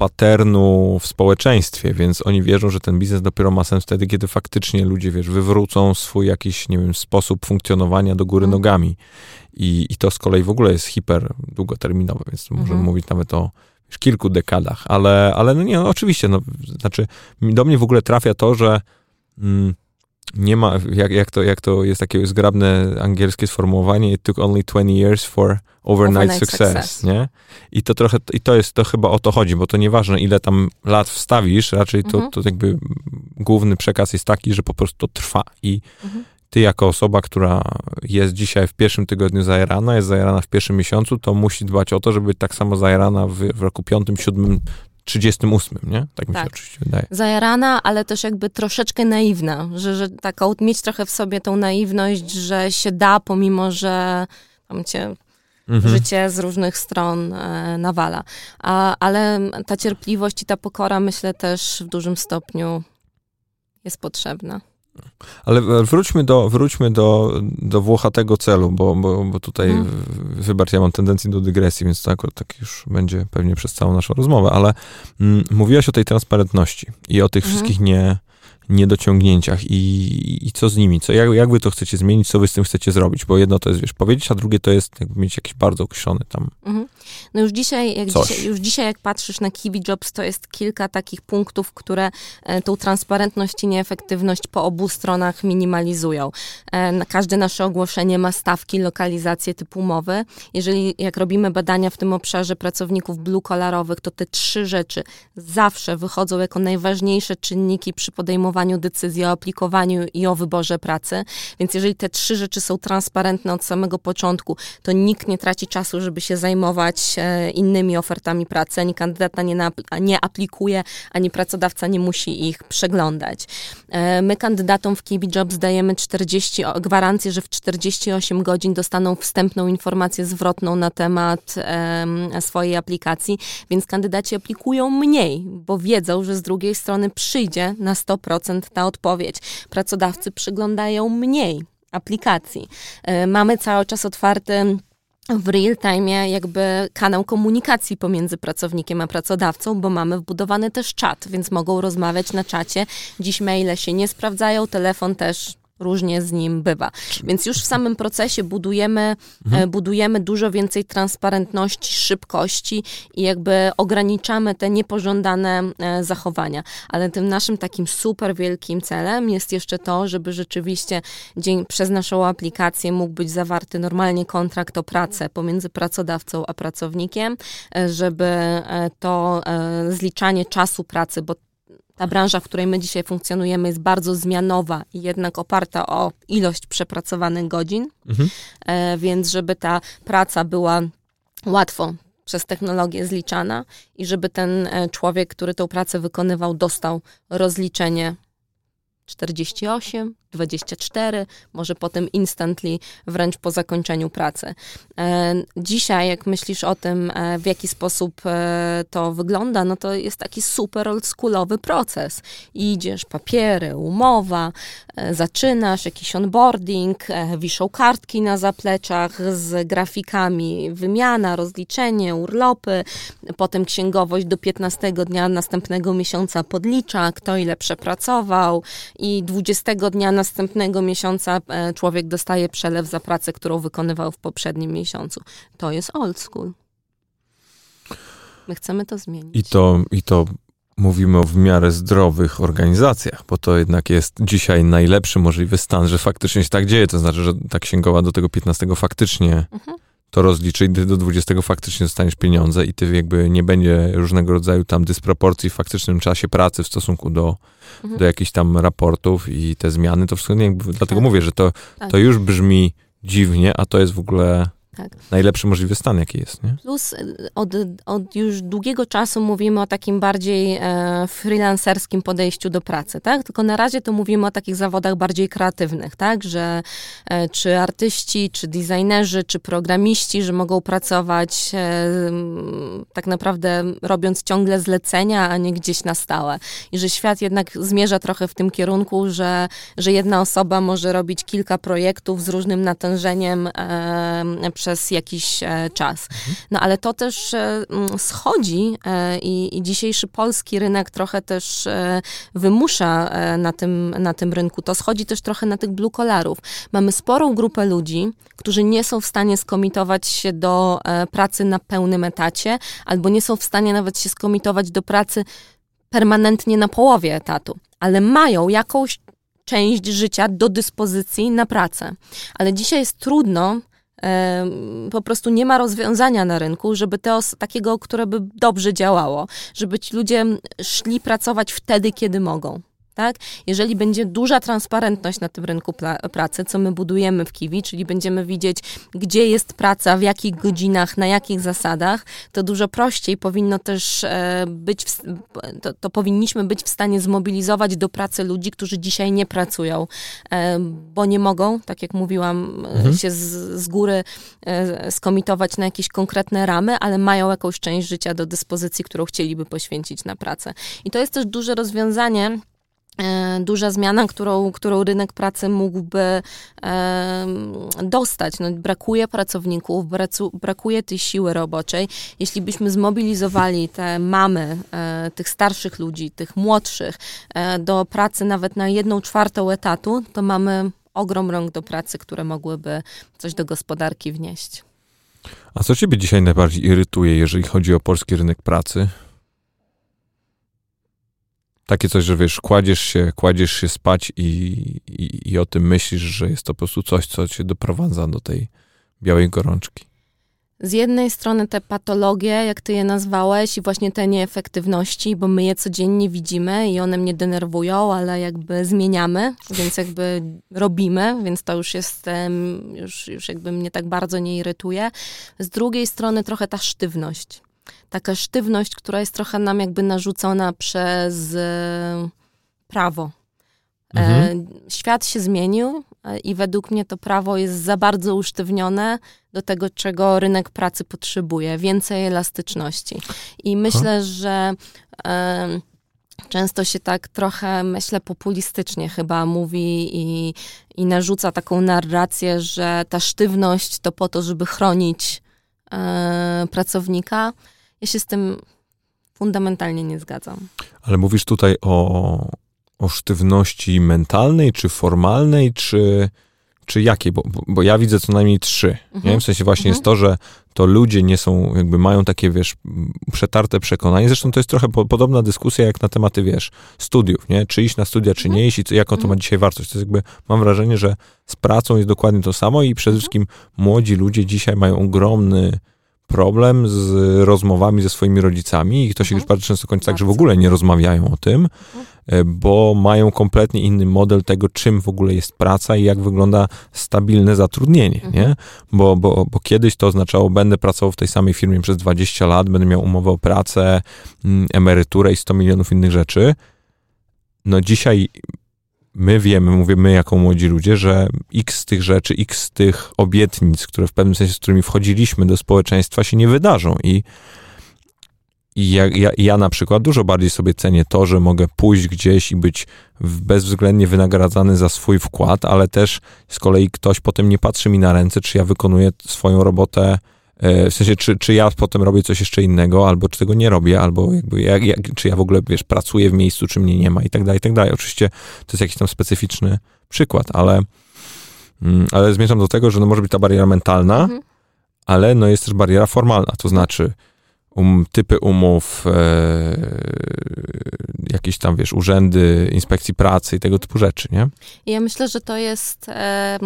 paternu w społeczeństwie, więc oni wierzą, że ten biznes dopiero ma sens wtedy, kiedy faktycznie ludzie, wiesz, wywrócą swój jakiś, nie wiem, sposób funkcjonowania do góry mhm. nogami. I, I to z kolei w ogóle jest hiper długoterminowe, więc możemy mhm. mówić nawet o wiesz, kilku dekadach, ale, ale no nie, no oczywiście, no, znaczy do mnie w ogóle trafia to, że mm, nie ma, jak, jak, to, jak to jest takie zgrabne angielskie sformułowanie, it took only 20 years for overnight, overnight success, success, nie? I to trochę, i to jest, to chyba o to chodzi, bo to nieważne ile tam lat wstawisz, raczej to, mhm. to jakby główny przekaz jest taki, że po prostu to trwa i mhm. ty jako osoba, która jest dzisiaj w pierwszym tygodniu zajerana, jest zajerana w pierwszym miesiącu, to musi dbać o to, żeby tak samo zajerana w, w roku piątym, siódmym, 38, nie? Tak mi tak. się oczywiście wydaje. Zajarana, ale też jakby troszeczkę naiwna, że, że taką, mieć trochę w sobie tą naiwność, że się da, pomimo że tam cię mhm. życie z różnych stron e, nawala. A, ale ta cierpliwość i ta pokora, myślę, też w dużym stopniu jest potrzebna. Ale wróćmy do, wróćmy do, do włochatego celu, bo, bo, bo tutaj, hmm. wybacz, ja mam tendencję do dygresji, więc tak, tak już będzie pewnie przez całą naszą rozmowę, ale mm, mówiłaś o tej transparentności i o tych hmm. wszystkich nie, niedociągnięciach i, i co z nimi, co, jak, jak wy to chcecie zmienić, co wy z tym chcecie zrobić, bo jedno to jest, wiesz, powiedzieć, a drugie to jest jakby mieć jakiś bardzo określony tam mhm. No już dzisiaj, jak dzisiaj, już dzisiaj jak patrzysz na Kiwi Jobs, to jest kilka takich punktów, które e, tą transparentność i nieefektywność po obu stronach minimalizują. E, każde nasze ogłoszenie ma stawki, lokalizację typu umowy. Jeżeli jak robimy badania w tym obszarze pracowników blue-collarowych, to te trzy rzeczy zawsze wychodzą jako najważniejsze czynniki przy podejmowaniu decyzji o aplikowaniu i o wyborze pracy. Więc jeżeli te trzy rzeczy są transparentne od samego początku, to nikt nie traci czasu, żeby się zajmować E, innymi ofertami pracy, ani kandydat nie, nie aplikuje, ani pracodawca nie musi ich przeglądać. E, my kandydatom w Kiwi Jobs dajemy 40, gwarancję, że w 48 godzin dostaną wstępną informację zwrotną na temat swojej aplikacji, więc kandydaci aplikują mniej, bo wiedzą, że z drugiej strony przyjdzie na 100% ta odpowiedź. Pracodawcy przyglądają mniej aplikacji. E, mamy cały czas otwarty w real time jakby kanał komunikacji pomiędzy pracownikiem a pracodawcą, bo mamy wbudowany też czat, więc mogą rozmawiać na czacie. Dziś maile się nie sprawdzają, telefon też różnie z nim bywa. Więc już w samym procesie budujemy, mhm. E, budujemy dużo więcej transparentności, szybkości i jakby ograniczamy te niepożądane e, zachowania. Ale tym naszym takim super wielkim celem jest jeszcze to, żeby rzeczywiście dzień, przez naszą aplikację mógł być zawarty normalnie kontrakt o pracę pomiędzy pracodawcą a pracownikiem, e, żeby to zliczanie czasu pracy, bo ta branża, w której my dzisiaj funkcjonujemy, jest bardzo zmianowa i jednak oparta o ilość przepracowanych godzin, mhm. e, więc żeby ta praca była łatwo przez technologię zliczana i żeby ten e, człowiek, który tą pracę wykonywał, dostał rozliczenie 48, 24, może potem instantly, wręcz po zakończeniu pracy. E, dzisiaj, jak myślisz o tym, e, w jaki sposób e, to wygląda, no to jest taki super oldschoolowy proces. Idziesz, papiery, umowa, zaczynasz jakiś onboarding, wiszą kartki na zapleczach z grafikami, wymiana, rozliczenie, urlopy, potem księgowość do 15 dnia następnego miesiąca podlicza, kto ile przepracował i 20 dnia następnego miesiąca e, człowiek dostaje przelew za pracę, którą wykonywał w poprzednim miesiącu. To jest old school. My chcemy to zmienić. I to, i to mówimy o w miarę zdrowych organizacjach, bo to jednak jest dzisiaj najlepszy możliwy stan, że faktycznie się tak dzieje. To znaczy, że ta księgowa do tego 15 faktycznie mhm. To rozliczy i ty do 20 faktycznie dostaniesz pieniądze i ty jakby nie będzie różnego rodzaju tam dysproporcji w faktycznym czasie pracy w stosunku do, mhm. do jakichś tam raportów i te zmiany. To wszystko, jakby, dlatego tak. mówię, że to, tak. to już brzmi dziwnie, a to jest w ogóle tak. Najlepszy możliwy stan, jaki jest, nie? Plus od, od już długiego czasu mówimy o takim bardziej e, freelancerskim podejściu do pracy, tak? Tylko na razie to mówimy o takich zawodach bardziej kreatywnych, tak? Że e, czy artyści, czy designerzy, czy programiści, że mogą pracować e, tak naprawdę robiąc ciągle zlecenia, a nie gdzieś na stałe. I że świat jednak zmierza trochę w tym kierunku, że, że jedna osoba może robić kilka projektów z różnym natężeniem e, przez jakiś e, czas. No ale to też e, schodzi e, i, i dzisiejszy polski rynek trochę też wymusza na tym, na tym rynku. To schodzi też trochę na tych blue collarów. Mamy sporą grupę ludzi, którzy nie są w stanie skomitować się do pracy na pełnym etacie, albo nie są w stanie nawet się skomitować do pracy permanentnie na połowie etatu, ale mają jakąś część życia do dyspozycji na pracę. Ale dzisiaj jest trudno po prostu nie ma rozwiązania na rynku, żeby to takiego, które by dobrze działało, żeby ci ludzie szli pracować wtedy, kiedy mogą tak? Jeżeli będzie duża transparentność na tym rynku pracy, co my budujemy w Kiwi, czyli będziemy widzieć, gdzie jest praca, w jakich godzinach, na jakich zasadach, to dużo prościej powinno też e, być, w, to, to, powinniśmy być w stanie zmobilizować do pracy ludzi, którzy dzisiaj nie pracują, e, bo nie mogą, tak jak mówiłam, e, mhm. się z, z góry skomitować na jakieś konkretne ramy, ale mają jakąś część życia do dyspozycji, którą chcieliby poświęcić na pracę. I to jest też duże rozwiązanie, E, duża zmiana, którą, którą rynek pracy mógłby e, dostać. No, brakuje pracowników, bracu, brakuje tej siły roboczej. Jeśli byśmy zmobilizowali te mamy, e, tych starszych ludzi, tych młodszych e, do pracy nawet na jedną czwartą etatu, to mamy ogrom rąk do pracy, które mogłyby coś do gospodarki wnieść. A co ciebie dzisiaj najbardziej irytuje, jeżeli chodzi o polski rynek pracy? Takie coś, że wiesz, kładziesz się, kładziesz się spać i, i, i o tym myślisz, że jest to po prostu coś, co cię doprowadza do tej białej gorączki. Z jednej strony te patologie, jak ty je nazwałeś, i właśnie te nieefektywności, bo my je codziennie widzimy i one mnie denerwują, ale jakby zmieniamy, więc jakby robimy, więc to już jest, już, już jakby mnie tak bardzo nie irytuje. Z drugiej strony trochę ta sztywność taka sztywność, która jest trochę nam jakby narzucona przez e, prawo. E, mhm. Świat się zmienił e, i według mnie to prawo jest za bardzo usztywnione do tego, czego rynek pracy potrzebuje. Więcej elastyczności. I myślę, Aha. że często się tak trochę, myślę, populistycznie chyba mówi i, i narzuca taką narrację, że ta sztywność to po to, żeby chronić pracownika ja się z tym fundamentalnie nie zgadzam. Ale mówisz tutaj o, o sztywności mentalnej, czy formalnej, czy, czy jakiej? Bo, bo ja widzę co najmniej trzy. Mhm. Nie? W sensie właśnie mhm. jest to, że to ludzie nie są, jakby mają takie, wiesz, przetarte przekonanie. Zresztą to jest trochę po, podobna dyskusja jak na tematy, wiesz, studiów, nie? Czy iść na studia, czy mhm. nie iść i jaką to ma mhm. dzisiaj wartość. To jest jakby, mam wrażenie, że z pracą jest dokładnie to samo i przede mhm. wszystkim młodzi ludzie dzisiaj mają ogromny problem z rozmowami ze swoimi rodzicami i to się mhm. już bardzo często kończy tak, że w ogóle nie rozmawiają o tym, mhm. E, bo mają kompletnie inny model tego, czym w ogóle jest praca i jak wygląda stabilne zatrudnienie, mhm. nie? Bo, bo, bo kiedyś to oznaczało, będę pracował w tej samej firmie przez 20 lat, będę miał umowę o pracę, mm, emeryturę i 100 milionów innych rzeczy. No dzisiaj my wiemy, mówię my jako młodzi ludzie, że x tych rzeczy, x tych obietnic, które w pewnym sensie, z którymi wchodziliśmy do społeczeństwa, się nie wydarzą. I, i ja, ja, ja na przykład dużo bardziej sobie cenię to, że mogę pójść gdzieś i być bezwzględnie wynagradzany za swój wkład, ale też z kolei ktoś potem nie patrzy mi na ręce, czy ja wykonuję swoją robotę w sensie, czy, czy ja potem robię coś jeszcze innego, albo czy tego nie robię, albo jakby jak, jak, czy ja w ogóle, wiesz, pracuję w miejscu, czy mnie nie ma i tak dalej, i tak dalej. Oczywiście to jest jakiś tam specyficzny przykład, ale, mm, ale zmierzam do tego, że no może być ta bariera mentalna, mhm. ale no jest też bariera formalna, to znaczy um, typy umów, e, jakieś tam, wiesz, urzędy inspekcji pracy i tego typu rzeczy, nie? Ja myślę, że to jest e,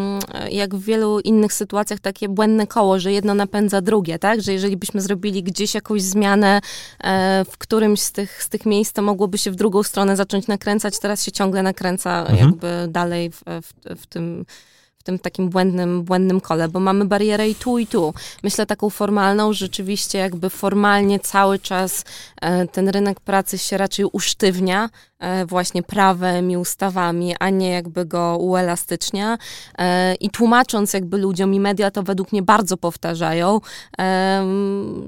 jak w wielu innych sytuacjach takie błędne koło, że jedno napędza drugie, tak? Że jeżeli byśmy zrobili gdzieś jakąś zmianę e, w którymś z tych, z tych miejsc, to mogłoby się w drugą stronę zacząć nakręcać, teraz się ciągle nakręca mhm. jakby dalej w, w, w tym tym takim błędnym, błędnym kole, bo mamy barierę i tu, i tu. Myślę taką formalną, rzeczywiście jakby formalnie cały czas e, ten rynek pracy się raczej usztywnia e, właśnie prawem i ustawami, a nie jakby go uelastycznia. E, I tłumacząc jakby ludziom i media to według mnie bardzo powtarzają,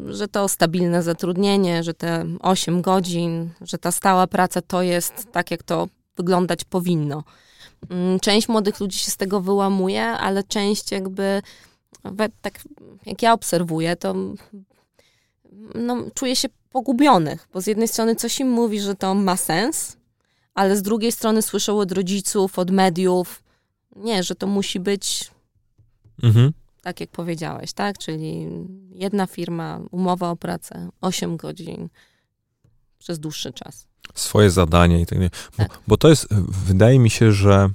że to stabilne zatrudnienie, że te 8 godzin, że ta stała praca to jest tak, jak to wyglądać powinno. Mm, część młodych ludzi się z tego wyłamuje, ale część jakby, tak jak ja obserwuję, to no, czuje się pogubionych, bo z jednej strony coś im mówi, że to ma sens, ale z drugiej strony słyszą od rodziców, od mediów, nie, że to musi być mhm. tak, jak powiedziałeś, tak? Czyli jedna firma, umowa o pracę, 8 godzin przez dłuższy czas swoje zadanie i tak dalej. Bo, tak. bo to jest, wydaje mi się, że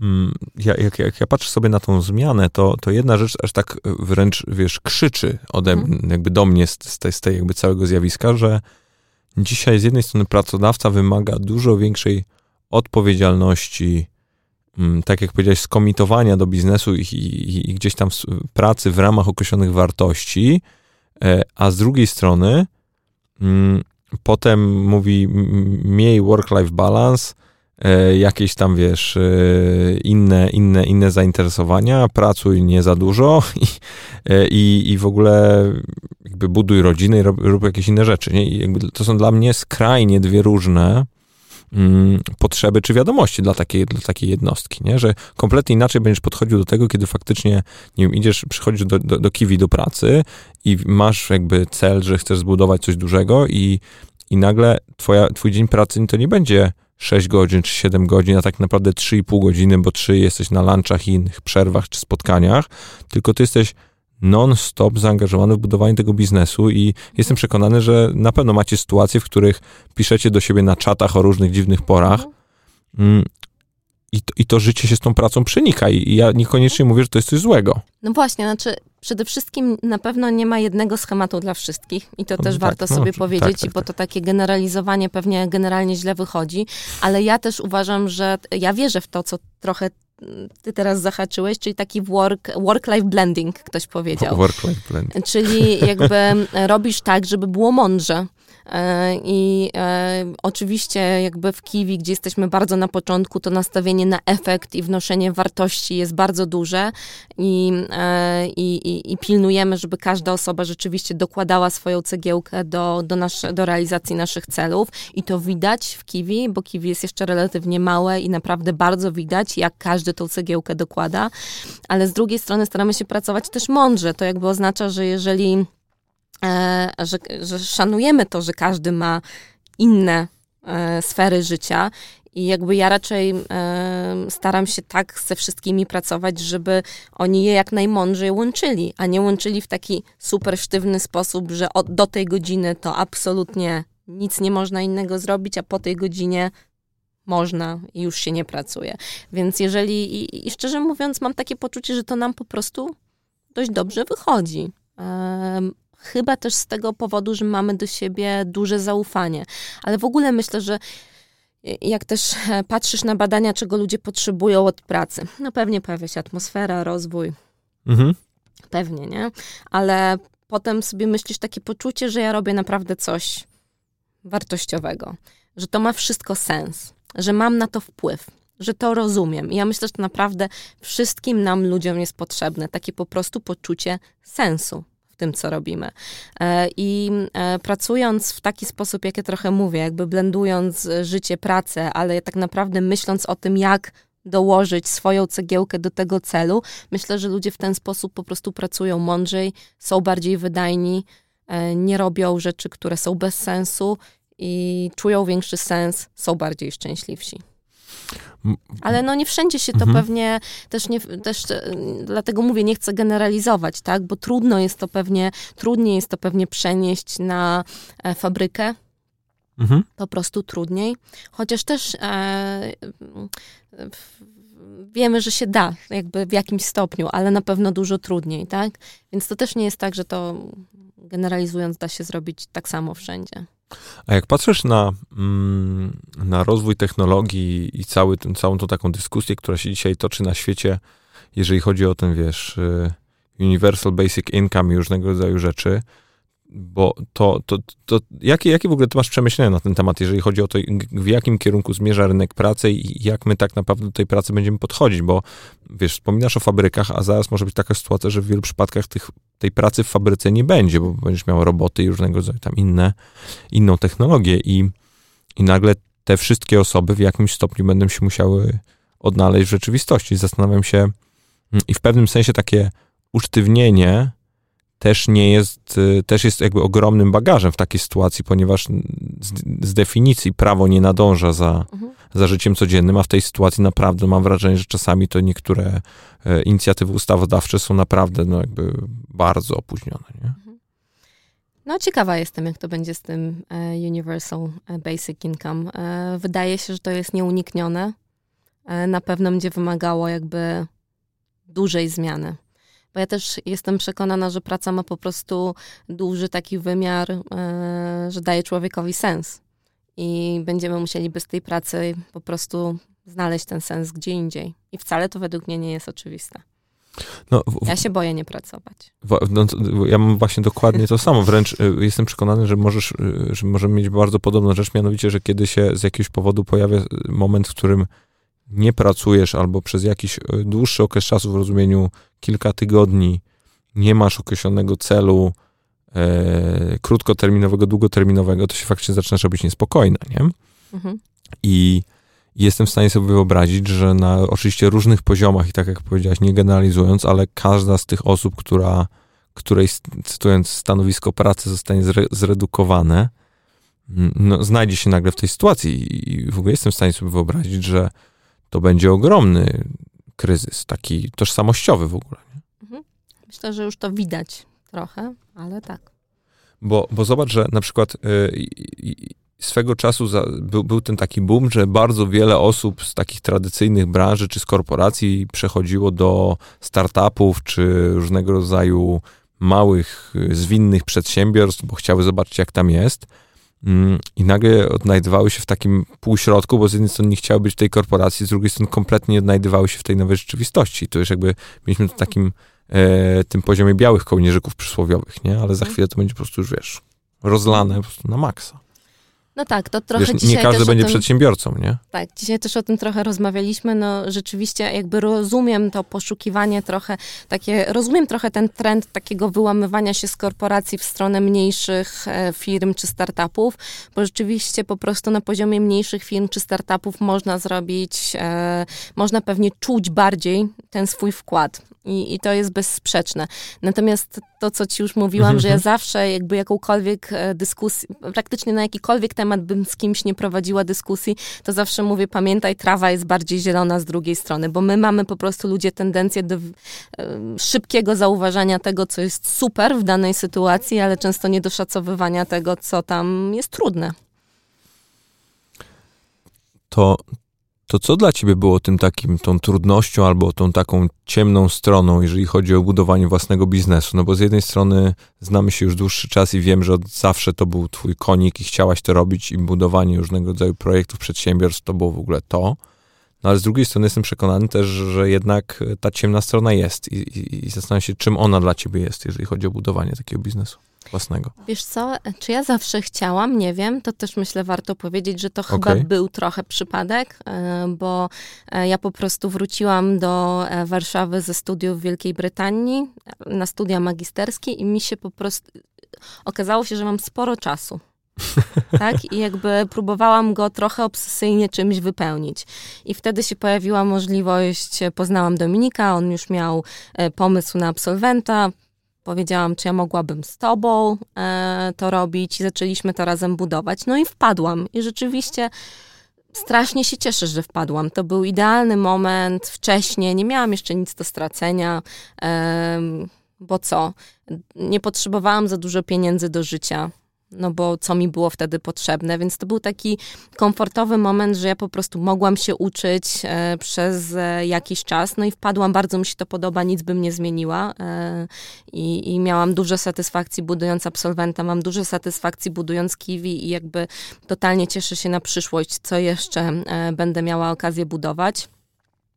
mm, ja, jak, jak ja patrzę sobie na tą zmianę, to, to jedna rzecz aż tak wręcz, wiesz, krzyczy ode mhm. jakby do mnie z, z, tej, z tej jakby całego zjawiska, że dzisiaj z jednej strony pracodawca wymaga dużo większej odpowiedzialności, mm, tak jak powiedziałeś, skomitowania do biznesu i, i, i gdzieś tam pracy w ramach określonych wartości, e, a z drugiej strony mm, Potem mówi miej work-life balance, e, jakieś tam, wiesz, e, inne, inne, inne zainteresowania, pracuj nie za dużo i, e, i, i w ogóle jakby buduj rodzinę i rób, rób jakieś inne rzeczy. Nie? I jakby to są dla mnie skrajnie dwie różne potrzeby czy wiadomości dla takiej, dla takiej jednostki, nie? że kompletnie inaczej będziesz podchodził do tego, kiedy faktycznie, nie wiem, idziesz, przychodzisz do, do, do kiwi do pracy i masz jakby cel, że chcesz zbudować coś dużego i, i nagle twoja, twój dzień pracy to nie będzie 6 godzin czy 7 godzin, a tak naprawdę 3,5 godziny, bo 3 jesteś na lunchach i innych przerwach czy spotkaniach, tylko ty jesteś non-stop zaangażowany w budowanie tego biznesu i jestem przekonany, że na pewno macie sytuacje, w których piszecie do siebie na czatach o różnych dziwnych porach. Mm, i to, i to życie się z tą pracą przenika i ja niekoniecznie mówię, że to jest coś złego. No właśnie, znaczy przede wszystkim na pewno nie ma jednego schematu dla wszystkich i to no, też tak, warto no, sobie tak, powiedzieć, tak, bo to takie generalizowanie pewnie generalnie źle wychodzi, ale ja też uważam, że ja wierzę w to, co trochę ty teraz zahaczyłeś, czyli taki work, work-life blending, ktoś powiedział. Work-life blending. Czyli jakby robisz tak, żeby było mądrze. E, I e, oczywiście jakby w Kiwi, gdzie jesteśmy bardzo na początku, to nastawienie na efekt i wnoszenie wartości jest bardzo duże i, e, i, i pilnujemy, żeby każda osoba rzeczywiście dokładała swoją cegiełkę do, do, nasze, do realizacji naszych celów i to widać w Kiwi, bo Kiwi jest jeszcze relatywnie małe i naprawdę bardzo widać, jak każdy tą cegiełkę dokłada, ale z drugiej strony staramy się pracować też mądrze. To jakby oznacza, że jeżeli że, że szanujemy to, że każdy ma inne e, sfery życia i jakby ja raczej e, staram się tak ze wszystkimi pracować, żeby oni je jak najmądrzej łączyli, a nie łączyli w taki super sztywny sposób, że od, do tej godziny to absolutnie nic nie można innego zrobić, a po tej godzinie można i już się nie pracuje. Więc jeżeli, i, i szczerze mówiąc, mam takie poczucie, że to nam po prostu dość dobrze wychodzi. Chyba też z tego powodu, że mamy do siebie duże zaufanie. Ale w ogóle myślę, że jak też e, patrzysz na badania, czego ludzie potrzebują od pracy, no pewnie pojawia się atmosfera, rozwój. Mhm. Pewnie, nie? Ale potem sobie myślisz takie poczucie, że ja robię naprawdę coś wartościowego, że to ma wszystko sens, że mam na to wpływ, że to rozumiem. I ja myślę, że to naprawdę wszystkim nam ludziom jest potrzebne, takie po prostu poczucie sensu tym, co robimy. E, I e, pracując w taki sposób, jak ja trochę mówię, jakby blendując życie, pracę, ale tak naprawdę myśląc o tym, jak dołożyć swoją cegiełkę do tego celu, myślę, że ludzie w ten sposób po prostu pracują mądrzej, są bardziej wydajni, e, nie robią rzeczy, które są bez sensu i czują większy sens, są bardziej szczęśliwsi. Ale no nie wszędzie się to mhm. pewnie też nie, też e, dlatego mówię, nie chcę generalizować, tak, bo trudno jest to pewnie, trudniej jest to pewnie przenieść na e, fabrykę, mhm. po prostu trudniej, chociaż też e, wiemy, że się da, jakby w jakimś stopniu, ale na pewno dużo trudniej, tak, więc to też nie jest tak, że to generalizując da się zrobić tak samo wszędzie. A jak patrzysz na, mm, na rozwój technologii i cały, ten, całą tą taką dyskusję, która się dzisiaj toczy na świecie, jeżeli chodzi o ten, wiesz, y, Universal Basic Income i różnego rodzaju rzeczy, bo to, to, to jakie, jakie w ogóle ty masz przemyślenia na ten temat, jeżeli chodzi o to, w jakim kierunku zmierza rynek pracy i jak my tak naprawdę do tej pracy będziemy podchodzić, bo wiesz, wspominasz o fabrykach, a zaraz może być taka sytuacja, że w wielu przypadkach tych, tej pracy w fabryce nie będzie, bo będziesz miał roboty i różnego rodzaju tam inne, inną technologię i, i nagle te wszystkie osoby w jakimś stopniu będą się musiały odnaleźć w rzeczywistości. Zastanawiam się mm, i w pewnym sensie takie usztywnienie też nie jest, y, też jest jakby ogromnym bagażem w takiej sytuacji, ponieważ z, z definicji prawo nie nadąża za, mhm. za życiem codziennym, a w tej sytuacji naprawdę mam wrażenie, że czasami to niektóre e, inicjatywy ustawodawcze są naprawdę no jakby bardzo opóźnione. Nie? Mhm. No, ciekawa jestem, jak to będzie z tym e, Universal e, Basic Income. Wydaje się, że to jest nieuniknione. Na pewno będzie wymagało jakby dużej zmiany bo ja też jestem przekonana, że praca ma po prostu duży taki wymiar, e, że daje człowiekowi sens. I będziemy musieli bez tej pracy po prostu znaleźć ten sens gdzie indziej. I wcale to według mnie nie jest oczywiste. No, w, ja się boję nie pracować. W, no, ja mam właśnie dokładnie to samo. Wręcz y, jestem przekonany, że, możesz, y, że możemy mieć bardzo podobną rzecz, mianowicie, że kiedy się z jakiegoś powodu pojawia moment, w którym nie pracujesz albo przez jakiś e, dłuższy okres czasu w rozumieniu kilka tygodni nie masz określonego celu e, krótkoterminowego, długoterminowego, to się faktycznie zaczynasz robić niespokojna, nie? Mhm. I jestem w stanie sobie wyobrazić, że na oczywiście różnych poziomach i tak jak powiedziałaś, nie generalizując, ale każda z tych osób, która, której, cytując stanowisko pracy zostanie zre, zredukowane, no, znajdzie się nagle w tej sytuacji i w ogóle jestem w stanie sobie wyobrazić, że to będzie ogromny kryzys, taki tożsamościowy w ogóle. Nie? Mhm. Myślę, że już to widać trochę, ale tak. Bo, bo zobacz, że na przykład yy, swego czasu za, był, był ten taki boom, że bardzo wiele osób z takich tradycyjnych branży czy z korporacji przechodziło do startupów czy różnego rodzaju małych, y, zwinnych przedsiębiorstw, bo chciały zobaczyć, jak tam jest. Mm, i nagle odnajdywały się w takim półśrodku, bo z jednej strony nie chciały być w tej korporacji, z drugiej strony kompletnie nie odnajdywały się w tej nowej rzeczywistości. To już jakby mieliśmy to takim e, tym poziomie białych kołnierzyków przysłowiowych, nie? Ale za chwilę to będzie po prostu już, wiesz, rozlane po prostu na maksa. No tak, to trochę Wiesz, Nie każdy będzie tym, przedsiębiorcą, nie? Tak, dzisiaj też o tym trochę rozmawialiśmy. No rzeczywiście jakby rozumiem to poszukiwanie trochę, takie, rozumiem trochę ten trend takiego wyłamywania się z korporacji w stronę mniejszych e, firm czy startupów, bo rzeczywiście po prostu na poziomie mniejszych firm czy startupów można zrobić, e, można pewnie czuć bardziej ten swój wkład. I, I to jest bezsprzeczne. Natomiast to, co ci już mówiłam, że ja mhm. zawsze jakby jakąkolwiek e, dyskusję, praktycznie na jakikolwiek temat bym z kimś nie prowadziła dyskusji, to zawsze mówię, pamiętaj, trawa jest bardziej zielona z drugiej strony, bo my mamy po prostu ludzie tendencję do e, szybkiego zauważania tego, co jest super w danej sytuacji, ale często niedoszacowywania tego, co tam jest trudne. To, to co dla ciebie było tym takim, tą trudnością albo tą taką ciemną stroną, jeżeli chodzi o budowanie własnego biznesu? No bo z jednej strony znamy się już dłuższy czas i wiem, że od zawsze to był twój konik i chciałaś to robić i budowanie różnego rodzaju projektów, przedsiębiorstw to było w ogóle to. No ale z drugiej strony jestem przekonany też, że jednak ta ciemna strona jest i, i, i zastanawiam się, czym ona dla ciebie jest, jeżeli chodzi o budowanie takiego biznesu własnego. Wiesz co, czy ja zawsze chciałam, nie wiem, to też myślę warto powiedzieć, że to chyba okay. był trochę przypadek, e, bo e, ja po prostu wróciłam do e, Warszawy ze studiów w Wielkiej Brytanii na studia magisterskie i mi się po prostu okazało się, że mam sporo czasu. tak? I jakby próbowałam go trochę obsesyjnie czymś wypełnić. I wtedy się pojawiła możliwość, poznałam Dominika, on już miał pomysł na absolwenta, Powiedziałam, czy ja mogłabym z tobą e, to robić i zaczęliśmy to razem budować. No i wpadłam. I rzeczywiście strasznie się cieszę, że wpadłam. To był idealny moment, wcześniej, nie miałam jeszcze nic do stracenia, bo co? Nie potrzebowałam za dużo pieniędzy do życia no bo co mi było wtedy potrzebne, więc to był taki komfortowy moment, że ja po prostu mogłam się uczyć e, przez e, jakiś czas, no i wpadłam, bardzo mi się to podoba, nic bym nie zmieniła e, i, i, miałam dużo satysfakcji budując absolwenta, mam dużo satysfakcji budując Kiwi i jakby totalnie cieszę się na przyszłość, co jeszcze e, będę miała okazję budować.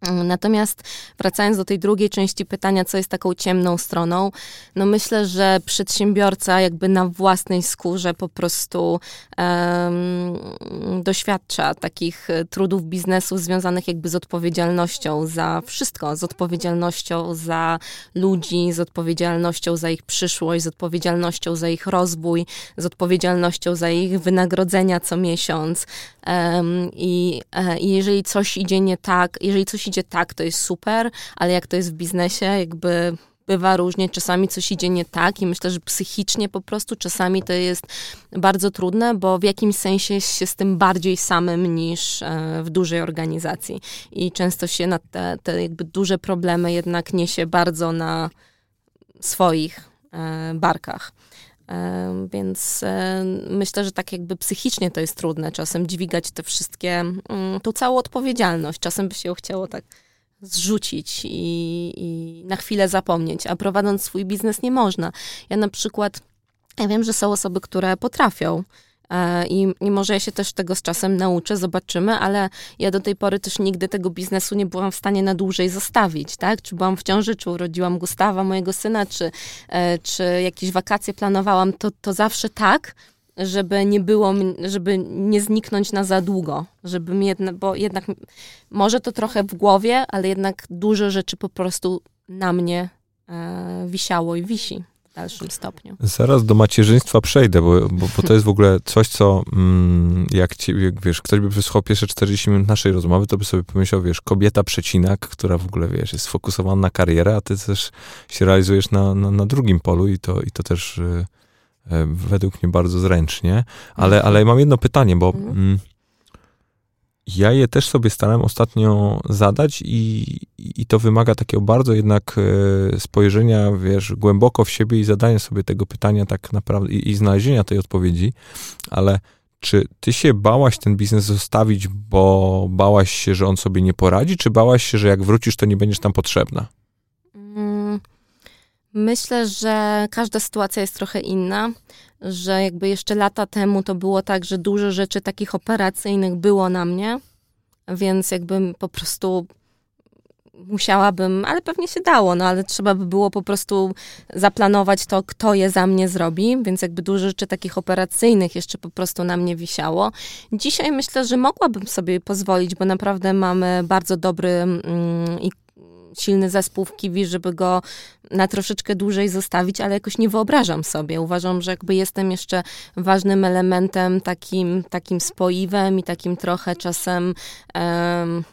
Natomiast wracając do tej drugiej części pytania, co jest taką ciemną stroną, no myślę, że przedsiębiorca jakby na własnej skórze po prostu um, doświadcza takich e, trudów biznesu związanych jakby z odpowiedzialnością za wszystko, z odpowiedzialnością za ludzi, z odpowiedzialnością za ich przyszłość, z odpowiedzialnością za ich rozwój, z odpowiedzialnością za ich wynagrodzenia co miesiąc. Um, i, e, I jeżeli coś idzie nie tak, jeżeli coś idzie tak, to jest super, ale jak to jest w biznesie, jakby bywa różnie, czasami coś idzie nie tak i myślę, że psychicznie po prostu czasami to jest bardzo trudne, bo w jakimś sensie się z tym bardziej samym niż e, w dużej organizacji i często się na te, te jakby duże problemy jednak niesie bardzo na swoich e, barkach. Więc myślę, że tak jakby psychicznie to jest trudne czasem dźwigać te wszystkie, mm, tą całą odpowiedzialność. Czasem by się ją chciało tak zrzucić i, i na chwilę zapomnieć, a prowadząc swój biznes nie można. Ja na przykład, ja wiem, że są osoby, które potrafią E, I, I może ja się też tego z czasem nauczę, zobaczymy, ale ja do tej pory też nigdy tego biznesu nie byłam w stanie na dłużej zostawić, tak? Czy byłam w ciąży, czy urodziłam Gustawa, mojego syna, czy, e, czy jakieś wakacje planowałam, to, to zawsze tak, żeby nie było, żeby nie zniknąć na za długo, żeby mi jedna, bo jednak może to trochę w głowie, ale jednak dużo rzeczy po prostu na mnie e, wisiało i wisi dalszym stopniu. Zaraz do macierzyństwa przejdę, bo, bo, bo to jest w ogóle coś, co mm, jak, ci, jak wiesz, ktoś by wysłuchał pierwsze 40 minut naszej rozmowy, to by sobie pomyślał, wiesz, kobieta przecinak, która w ogóle, wiesz, jest sfokusowana na karierę, a ty też się realizujesz na, na, na drugim polu i to, i to też y, y, według mnie bardzo zręcznie. Ale, mhm. ale mam jedno pytanie, bo... Mhm. Mm, ja je też sobie starałem ostatnio zadać i, i to wymaga takiego bardzo jednak e, spojrzenia, wiesz, głęboko w siebie i zadania sobie tego pytania tak naprawdę i, i znalezienia tej odpowiedzi, ale czy ty się bałaś ten biznes zostawić, bo bałaś się, że on sobie nie poradzi, czy bałaś się, że jak wrócisz, to nie będziesz tam potrzebna? Mm, myślę, że każda sytuacja jest trochę inna że jakby jeszcze lata temu to było tak, że dużo rzeczy takich operacyjnych było na mnie, więc jakbym po prostu musiałabym, ale pewnie się dało, no ale trzeba by było po prostu zaplanować to, kto je za mnie zrobi, więc jakby dużo rzeczy takich operacyjnych jeszcze po prostu na mnie wisiało. Dzisiaj myślę, że mogłabym sobie pozwolić, bo naprawdę mamy bardzo dobry mm, i silny zespół w Kiwi, żeby go na troszeczkę dłużej zostawić, ale jakoś nie wyobrażam sobie. Uważam, że jakby jestem jeszcze ważnym elementem, takim, takim spoiwem i takim trochę czasem um,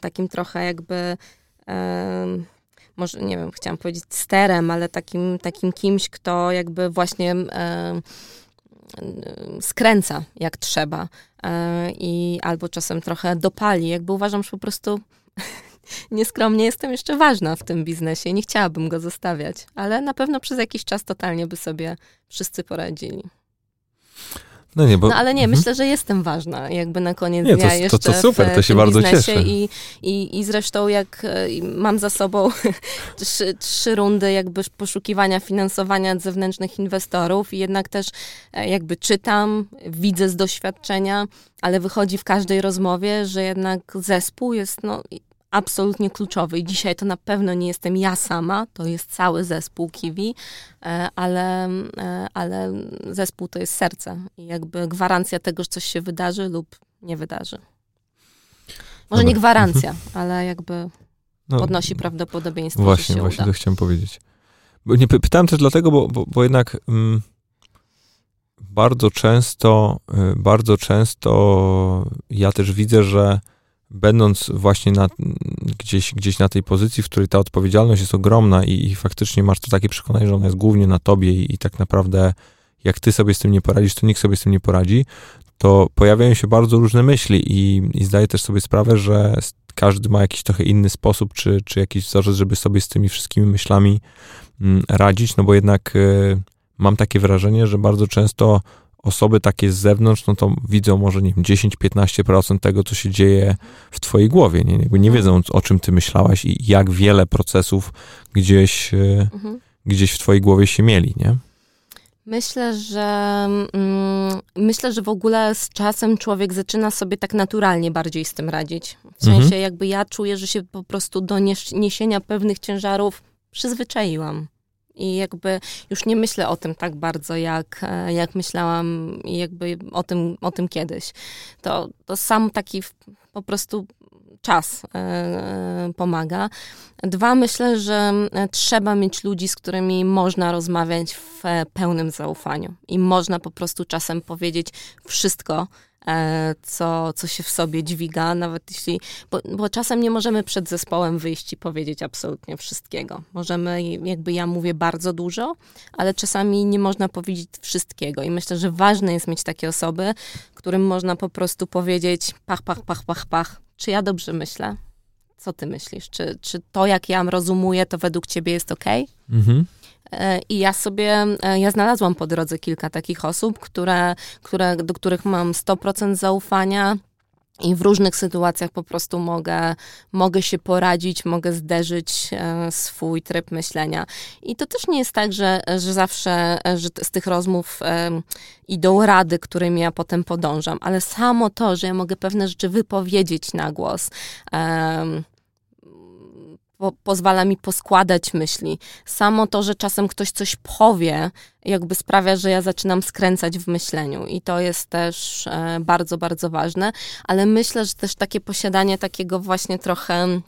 takim trochę jakby um, może, nie wiem, chciałam powiedzieć sterem, ale takim, takim kimś, kto jakby właśnie skręca jak trzeba e, i albo czasem trochę dopali. Jakby uważam, że po prostu nieskromnie jestem jeszcze ważna w tym biznesie. Nie chciałabym go zostawiać, ale na pewno przez jakiś czas totalnie by sobie wszyscy poradzili. No nie, bo... No ale nie, mhm. myślę, że jestem ważna jakby na koniec nie, dnia to, jeszcze to, to super, to się bardzo cieszę. I, i, I zresztą jak e, mam za sobą trzy, trzy rundy jakby poszukiwania finansowania zewnętrznych inwestorów i jednak też e, jakby czytam, widzę z doświadczenia, ale wychodzi w każdej rozmowie, że jednak zespół jest no, absolutnie kluczowy. I dzisiaj to na pewno nie jestem ja sama, to jest cały zespół Kiwi, e, ale, e, ale zespół to jest serce i jakby gwarancja tego, że coś się wydarzy lub nie wydarzy. Może Dobra. nie gwarancja, ale jakby no, podnosi prawdopodobieństwo, właśnie, że się Właśnie, uda. to chciałem powiedzieć. Bo nie pytałem też dlatego, bo, bo, bo jednak mm, bardzo często, y, bardzo często ja też widzę, że będąc właśnie na, gdzieś, gdzieś na tej pozycji, w której ta odpowiedzialność jest ogromna i, i faktycznie masz to takie przekonanie, że ona jest głównie na tobie i, i tak naprawdę jak ty sobie z tym nie poradzisz, to nikt sobie z tym nie poradzi, to pojawiają się bardzo różne myśli i, i zdaję też sobie sprawę, że każdy ma jakiś trochę inny sposób, czy, czy jakiś wzorzec, żeby sobie z tymi wszystkimi myślami mm, radzić, no bo jednak y, mam takie wrażenie, że bardzo często osoby takie z zewnątrz, no to widzą może, nie wiem, 10-15% tego, co się dzieje w twojej głowie, nie? Jakby nie mhm. wiedzą, o czym ty myślałaś i jak wiele procesów gdzieś, y, mhm. gdzieś w twojej głowie się mieli, nie? Myślę, że mm, myślę, że w ogóle z czasem człowiek zaczyna sobie tak naturalnie bardziej z tym radzić. W sensie mhm. jakby ja czuję, że się po prostu do niesienia pewnych ciężarów przyzwyczaiłam. I jakby już nie myślę o tym tak bardzo, jak, e, jak myślałam jakby o tym, o tym kiedyś. To, to sam taki po prostu czas e, pomaga. Dwa, myślę, że trzeba mieć ludzi, z którymi można rozmawiać w pełnym zaufaniu i można po prostu czasem powiedzieć wszystko, e, co, co się w sobie dźwiga, nawet jeśli, bo, bo, czasem nie możemy przed zespołem wyjść i powiedzieć absolutnie wszystkiego. Możemy, jakby ja mówię bardzo dużo, ale czasami nie można powiedzieć wszystkiego i myślę, że ważne jest mieć takie osoby, którym można po prostu powiedzieć pach, pach, pach, pach, pach, czy ja dobrze myślę? Co ty myślisz? Czy, czy to, jak ja rozumuję, to według ciebie jest ok? Mhm. E, I ja sobie, e, ja znalazłam po drodze kilka takich osób, które, które, do których mam 100% zaufania, i w różnych sytuacjach po prostu mogę, mogę się poradzić, mogę zderzyć e, swój tryb myślenia. I to też nie jest tak, że, że zawsze że z tych rozmów idą rady, którymi ja potem podążam, ale samo to, że ja mogę pewne rzeczy wypowiedzieć na głos. E, po, pozwala mi poskładać myśli. Samo to, że czasem ktoś coś powie, jakby sprawia, że ja zaczynam skręcać w myśleniu i to jest też e, bardzo, bardzo ważne, ale myślę, że też takie posiadanie takiego właśnie trochę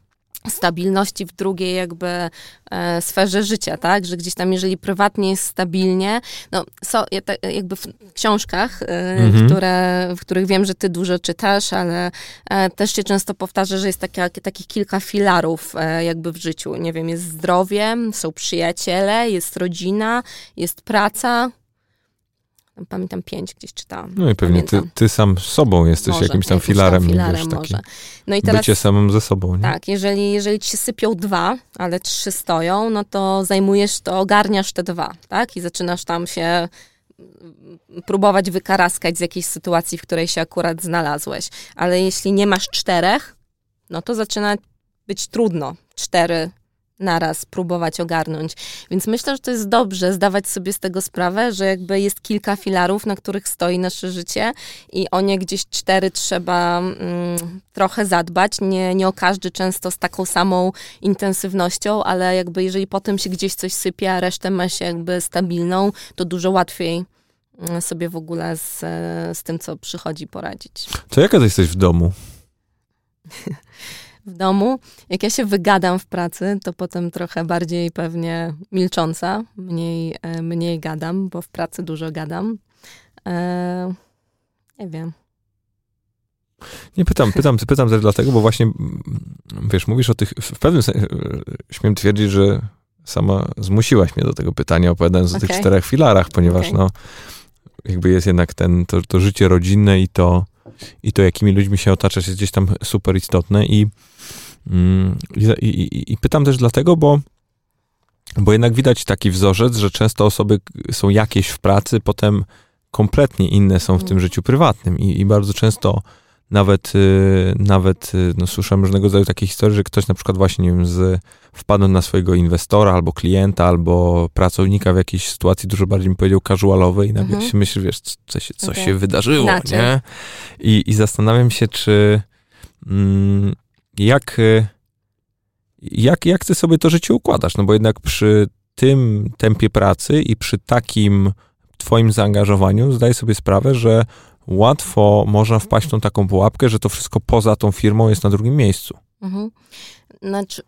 stabilności w drugiej jakby e, sferze życia, tak? Że gdzieś tam, jeżeli prywatnie jest stabilnie, no są jakby w książkach, e, mhm. które, w których wiem, że ty dużo czytasz, ale e, też się często powtarza, że jest taka, takich kilka filarów e, jakby w życiu. Nie wiem, jest zdrowie, są przyjaciele, jest rodzina, jest praca, pamiętam pięć gdzieś czytałam. No i pewnie ty, ty, sam sobą jesteś może, jakimś tam filarem. Tam filarem wiesz, może. No i teraz, bycie samym ze sobą. Nie? Tak, jeżeli, jeżeli ci się sypią dwa, ale trzy stoją, no to zajmujesz to, ogarniasz te dwa, tak? I zaczynasz tam się mm, próbować wykaraskać z jakiejś sytuacji, w której się akurat znalazłeś. Ale jeśli nie masz czterech, no to zaczyna być trudno. Cztery naraz próbować ogarnąć. Więc myślę, że to jest dobrze zdawać sobie z tego sprawę, że jakby jest kilka filarów, na których stoi nasze życie i o nie gdzieś cztery trzeba mm, trochę zadbać. Nie, nie o każdy często z taką samą intensywnością, ale jakby jeżeli potem się gdzieś coś sypie, a resztę ma się jakby stabilną, to dużo łatwiej mm, sobie w ogóle z, z tym, co przychodzi, poradzić. To jaka jesteś w domu? w domu. Jak ja się wygadam w pracy, to potem trochę bardziej pewnie milcząca, mniej, e, mniej gadam, bo w pracy dużo gadam. E, nie wiem. Nie pytam, pytam, pytam też dlatego, bo właśnie, wiesz, mówisz o tych, w pewnym sensie, śmiem twierdzić, że sama zmusiłaś mnie do tego pytania, opowiadając okay. o tych czterech filarach, ponieważ okay. no, jakby jest jednak ten, to, to życie rodzinne i to, i to, jakimi ludźmi się otaczasz, jest gdzieś tam super istotne i Mm, I, i, I, pytam też dlatego, bo, bo jednak widać taki wzorzec, że często osoby są jakieś w pracy, potem kompletnie inne są w tym mm. życiu prywatnym i, i bardzo często nawet, y, nawet y, no, słyszałem różnego rodzaju takie historie, że ktoś na przykład właśnie, nie wiem, z, wpadł na swojego inwestora, albo klienta, albo pracownika w jakiejś sytuacji dużo bardziej mi powiedział casualowej i nagle mhm. się myśli, wiesz, co się, co okay. się wydarzyło, Inaczej. nie? I, I zastanawiam się, czy... Mm, jak, e, jak, jak ty sobie to życie układasz? No bo jednak przy tym tempie pracy i przy takim twoim zaangażowaniu zdaję sobie sprawę, że łatwo można wpaść w tą taką pułapkę, że to wszystko poza tą firmą jest na drugim miejscu. Mhm. Znaczy,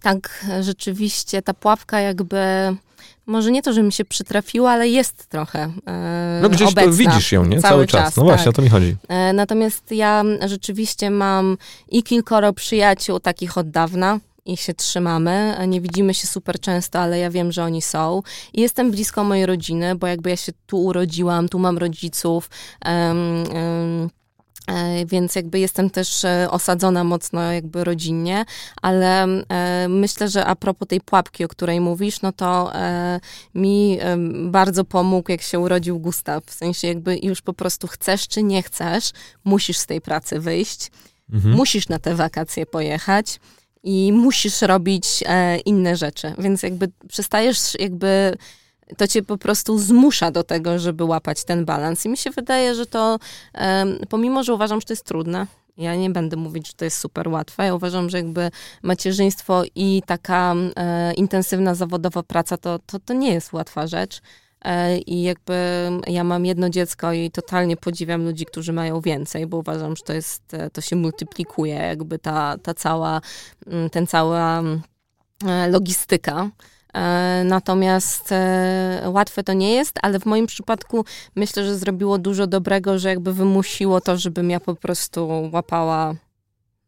tak, rzeczywiście ta pułapka jakby może nie to, że mi się przytrafiła, ale jest trochę e, No gdzieś obecna, widzisz ją, nie? Cały, cały czas. czas. No właśnie, tak. o to mi chodzi. E, natomiast ja rzeczywiście mam i kilkoro przyjaciół takich od dawna, i się trzymamy. Nie widzimy się super często, ale ja wiem, że oni są. I jestem blisko mojej rodziny, bo jakby ja się tu urodziłam, tu mam rodziców. Um, um, więc jakby jestem też e, osadzona mocno jakby rodzinnie, ale e, myślę, że a propos tej pułapki, o której mówisz, no to mi bardzo pomógł, jak się urodził Gustaw. W sensie jakby już po prostu chcesz czy nie chcesz, musisz z tej pracy wyjść, mhm. musisz na te wakacje pojechać i musisz robić e, inne rzeczy. Więc jakby przestajesz jakby to cię po prostu zmusza do tego, żeby łapać ten balans. I mi się wydaje, że to, pomimo, że uważam, że to jest trudne, ja nie będę mówić, że to jest super łatwe. Ja uważam, że jakby macierzyństwo i taka intensywna zawodowa praca to, to, to nie jest łatwa rzecz. E, I jakby ja mam jedno dziecko i totalnie podziwiam ludzi, którzy mają więcej, bo uważam, że to jest, e, to się multiplikuje, jakby ta, ta cała, ten cała e, logistyka. Natomiast łatwe to nie jest, ale w moim przypadku myślę, że zrobiło dużo dobrego, że jakby wymusiło to, żebym ja po prostu łapała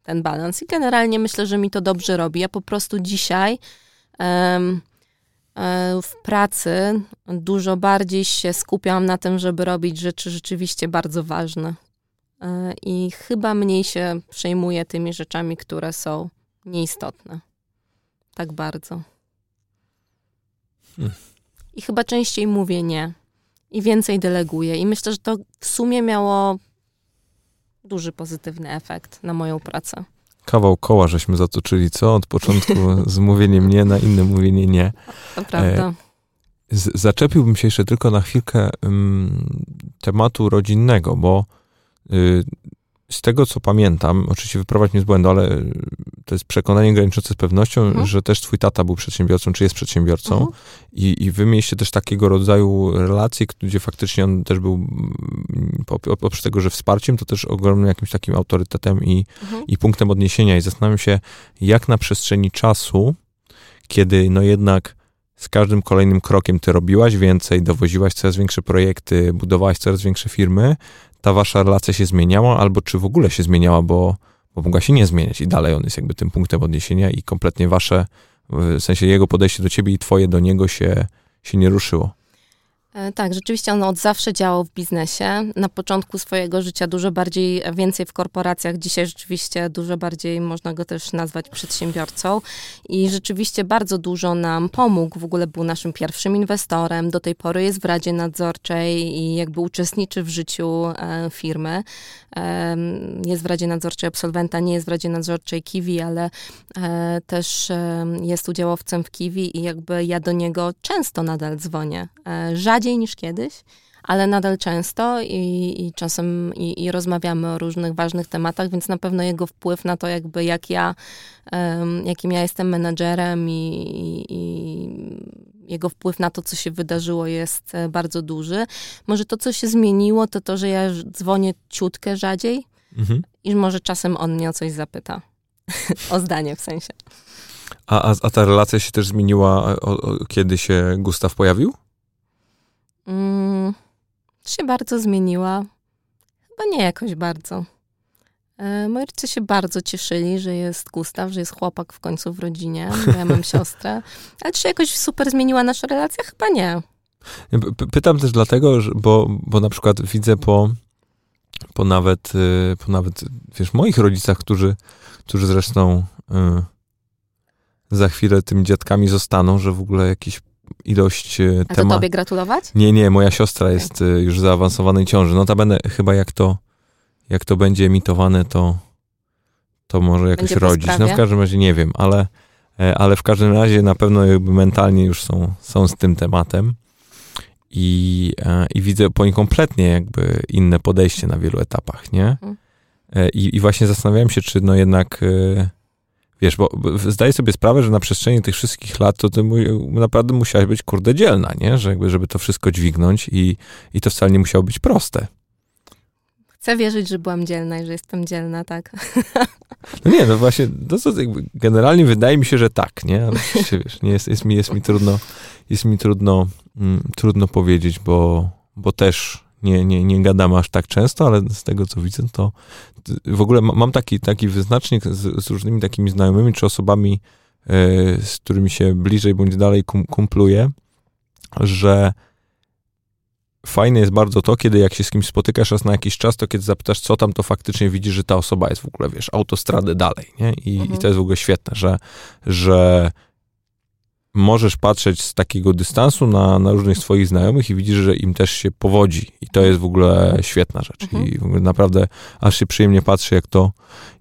ten balans. I generalnie myślę, że mi to dobrze robi. Ja po prostu dzisiaj um, E, w pracy dużo bardziej się skupiam na tym, żeby robić rzeczy rzeczywiście bardzo ważne. E, I chyba mniej się przejmuję tymi rzeczami, które są nieistotne. Tak bardzo. I chyba częściej mówię nie. I więcej deleguję. I myślę, że to w sumie miało duży pozytywny efekt na moją pracę kawał koła żeśmy zatoczyli, co? Od początku z mówieniem nie na inne mówienie nie. To prawda. E, z, zaczepiłbym się jeszcze tylko na chwilkę tematu rodzinnego, bo y, z tego, co pamiętam, oczywiście wyprowadź mnie z błędu, ale to jest przekonanie graniczące z pewnością, mhm. że też twój tata był przedsiębiorcą, czy jest przedsiębiorcą mhm. i, i wy mieliście też takiego rodzaju relacje, gdzie faktycznie on też był, mm, oprócz tego, że wsparciem, to też ogromnym jakimś takim autorytetem i, mhm. i punktem odniesienia i zastanawiam się, jak na przestrzeni czasu, kiedy no jednak z każdym kolejnym krokiem ty robiłaś więcej, dowoziłaś coraz większe projekty, budowałaś coraz większe firmy, ta wasza relacja się zmieniała, albo czy w ogóle się zmieniała, bo, bo mogła się nie zmieniać i dalej on jest jakby tym punktem odniesienia i kompletnie wasze, w sensie jego podejście do ciebie i twoje do niego się, się nie ruszyło. E, tak, rzeczywiście on od zawsze działał w biznesie. Na początku swojego życia dużo bardziej, więcej w korporacjach. Dzisiaj rzeczywiście dużo bardziej można go też nazwać przedsiębiorcą. I rzeczywiście bardzo dużo nam pomógł. W ogóle był naszym pierwszym inwestorem. Do tej pory jest w Radzie Nadzorczej i jakby uczestniczy w życiu e, firmy. E, jest w Radzie Nadzorczej Absolwenta, nie jest w Radzie Nadzorczej Kiwi, ale e, też e, jest udziałowcem w Kiwi i jakby ja do niego często nadal dzwonię. E, rzadziej niż kiedyś, ale nadal często i, i czasem i, i, rozmawiamy o różnych ważnych tematach, więc na pewno jego wpływ na to, jakby jak ja, um, jakim ja jestem menadżerem i, i, jego wpływ na to, co się wydarzyło, jest e, bardzo duży. Może to, co się zmieniło, to to, że ja dzwonię ciutkę rzadziej mhm. i może czasem on mnie o coś zapyta. o zdanie w sensie. A, a, a ta relacja się też zmieniła, o, o, kiedy się Gustaw pojawił? Mm, się bardzo zmieniła. Chyba nie jakoś bardzo. E, moi rodzice się bardzo cieszyli, że jest Gustaw, że jest chłopak w końcu w rodzinie, bo ja mam siostrę. Ale czy jakoś super zmieniła nasza relacja? Chyba nie. Pytam też dlatego, że, bo, bo na przykład widzę po, po nawet, y, po nawet, wiesz, moich rodzicach, którzy, którzy zresztą y, za chwilę tymi dziadkami zostaną, że w ogóle jakiś ilość tematów. A to tobie gratulować? Nie, nie, moja siostra okay. jest y, już w zaawansowanej ciąży. Notabene chyba jak to, jak to będzie emitowane, to, to może jakoś będzie rodzić. No w każdym razie nie wiem, ale, e, ale w każdym razie na pewno jakby mentalnie już są, są z tym tematem. I, e, I widzę po nim kompletnie jakby inne podejście na wielu etapach, nie? Mhm. E, I, I właśnie zastanawiałem się, czy no jednak Wiesz, bo zdaję sobie sprawę, że na przestrzeni tych wszystkich lat to ty naprawdę musiałaś być kurde dzielna, nie? Że jakby, żeby to wszystko dźwignąć i, i to wcale nie musiało być proste. Chcę wierzyć, że byłam dzielna i że jestem dzielna, tak. No nie, no właśnie, to, to generalnie wydaje mi się, że tak, nie? Ale wiesz, nie jest, jest, mi, jest mi trudno, jest mi trudno, mm, trudno powiedzieć, bo, bo też nie, nie, nie gadam aż tak często, ale z tego co widzę, to w ogóle mam taki, taki wyznacznik z, z różnymi takimi znajomymi czy osobami z którymi się bliżej bądź dalej kum, kumpluję, że fajne jest bardzo to, kiedy jak się z kimś spotykasz raz na jakiś czas, to kiedy zapytasz, co tam, to faktycznie widzisz, że ta osoba jest w ogóle, wiesz, autostradę dalej, nie? I, mhm. i to jest w ogóle świetne, że, że możesz patrzeć z takiego dystansu na, na różnych swoich znajomych i widzisz, że im też się powodzi. I to jest w ogóle świetna rzecz. Mhm. I w ogóle naprawdę aż się przyjemnie patrzy, jak to,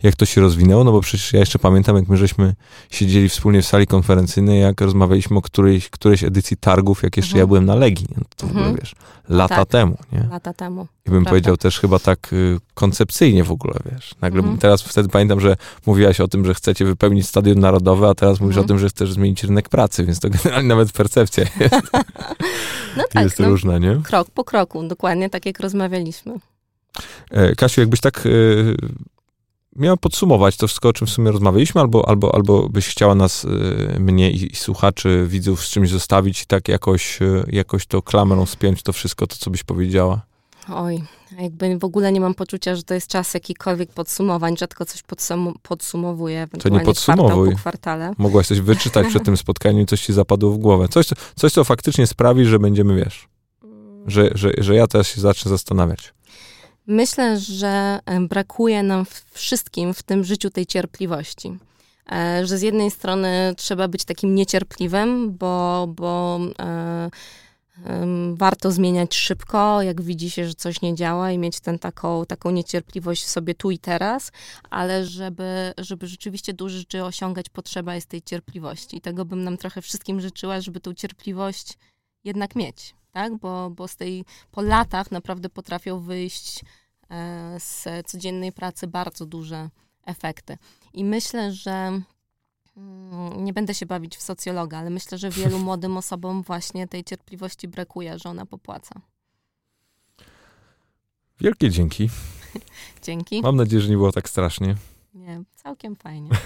jak to się rozwinęło, no bo przecież ja jeszcze pamiętam, jak my żeśmy siedzieli wspólnie w sali konferencyjnej, jak rozmawialiśmy o którejś, którejś edycji targów, jak jeszcze mhm. ja byłem na Legii. Nie? To w ogóle, mhm. wiesz, lata tak. temu, nie? Lata temu. I bym Prawda. powiedział też chyba tak y, koncepcyjnie w ogóle, wiesz. Nagle mhm. teraz wtedy pamiętam, że mówiłaś o tym, że chcecie wypełnić stadion narodowe, a teraz mówisz mhm. o tym, że chcesz zmienić rynek pracy, więc to generalnie nawet percepcja jest, no tak, jest no, różna, nie? Krok po kroku, dokładnie tak jak rozmawialiśmy. E, Kasiu, jakbyś tak y, miała podsumować to wszystko, o czym w sumie rozmawialiśmy, albo, albo, albo byś chciała nas, y, mnie i, i słuchaczy, widzów z czymś zostawić i tak jakoś, y, jakoś to klamrą spiąć to wszystko, to co byś powiedziała? Oj, jakby w ogóle nie mam poczucia, że to jest czas jakikolwiek podsumowań, rzadko coś podsum podsumowuję. To nie podsumowuj. Po kwartale. Mogłaś coś wyczytać przed tym spotkaniem i coś ci zapadło w głowę. Coś, coś, co faktycznie sprawi, że będziemy, wiesz, że, że, że ja teraz się zacznę zastanawiać. Myślę, że e, brakuje nam wszystkim w tym życiu tej cierpliwości. E, że z jednej strony trzeba być takim niecierpliwym, bo, bo e, warto zmieniać szybko, jak widzi się, że coś nie działa i mieć tę taką, taką niecierpliwość w sobie tu i teraz, ale żeby, żeby rzeczywiście duże rzeczy osiągać, potrzeba jest tej cierpliwości. I tego bym nam trochę wszystkim życzyła, żeby tą cierpliwość jednak mieć, tak? Bo, bo z tej, po latach naprawdę potrafią wyjść e, z codziennej pracy bardzo duże efekty. I myślę, że nie będę się bawić w socjologa, ale myślę, że wielu młodym osobom właśnie tej cierpliwości brakuje, że ona popłaca. Wielkie dzięki. Dzięki. Mam nadzieję, że nie było tak strasznie. Nie, całkiem fajnie.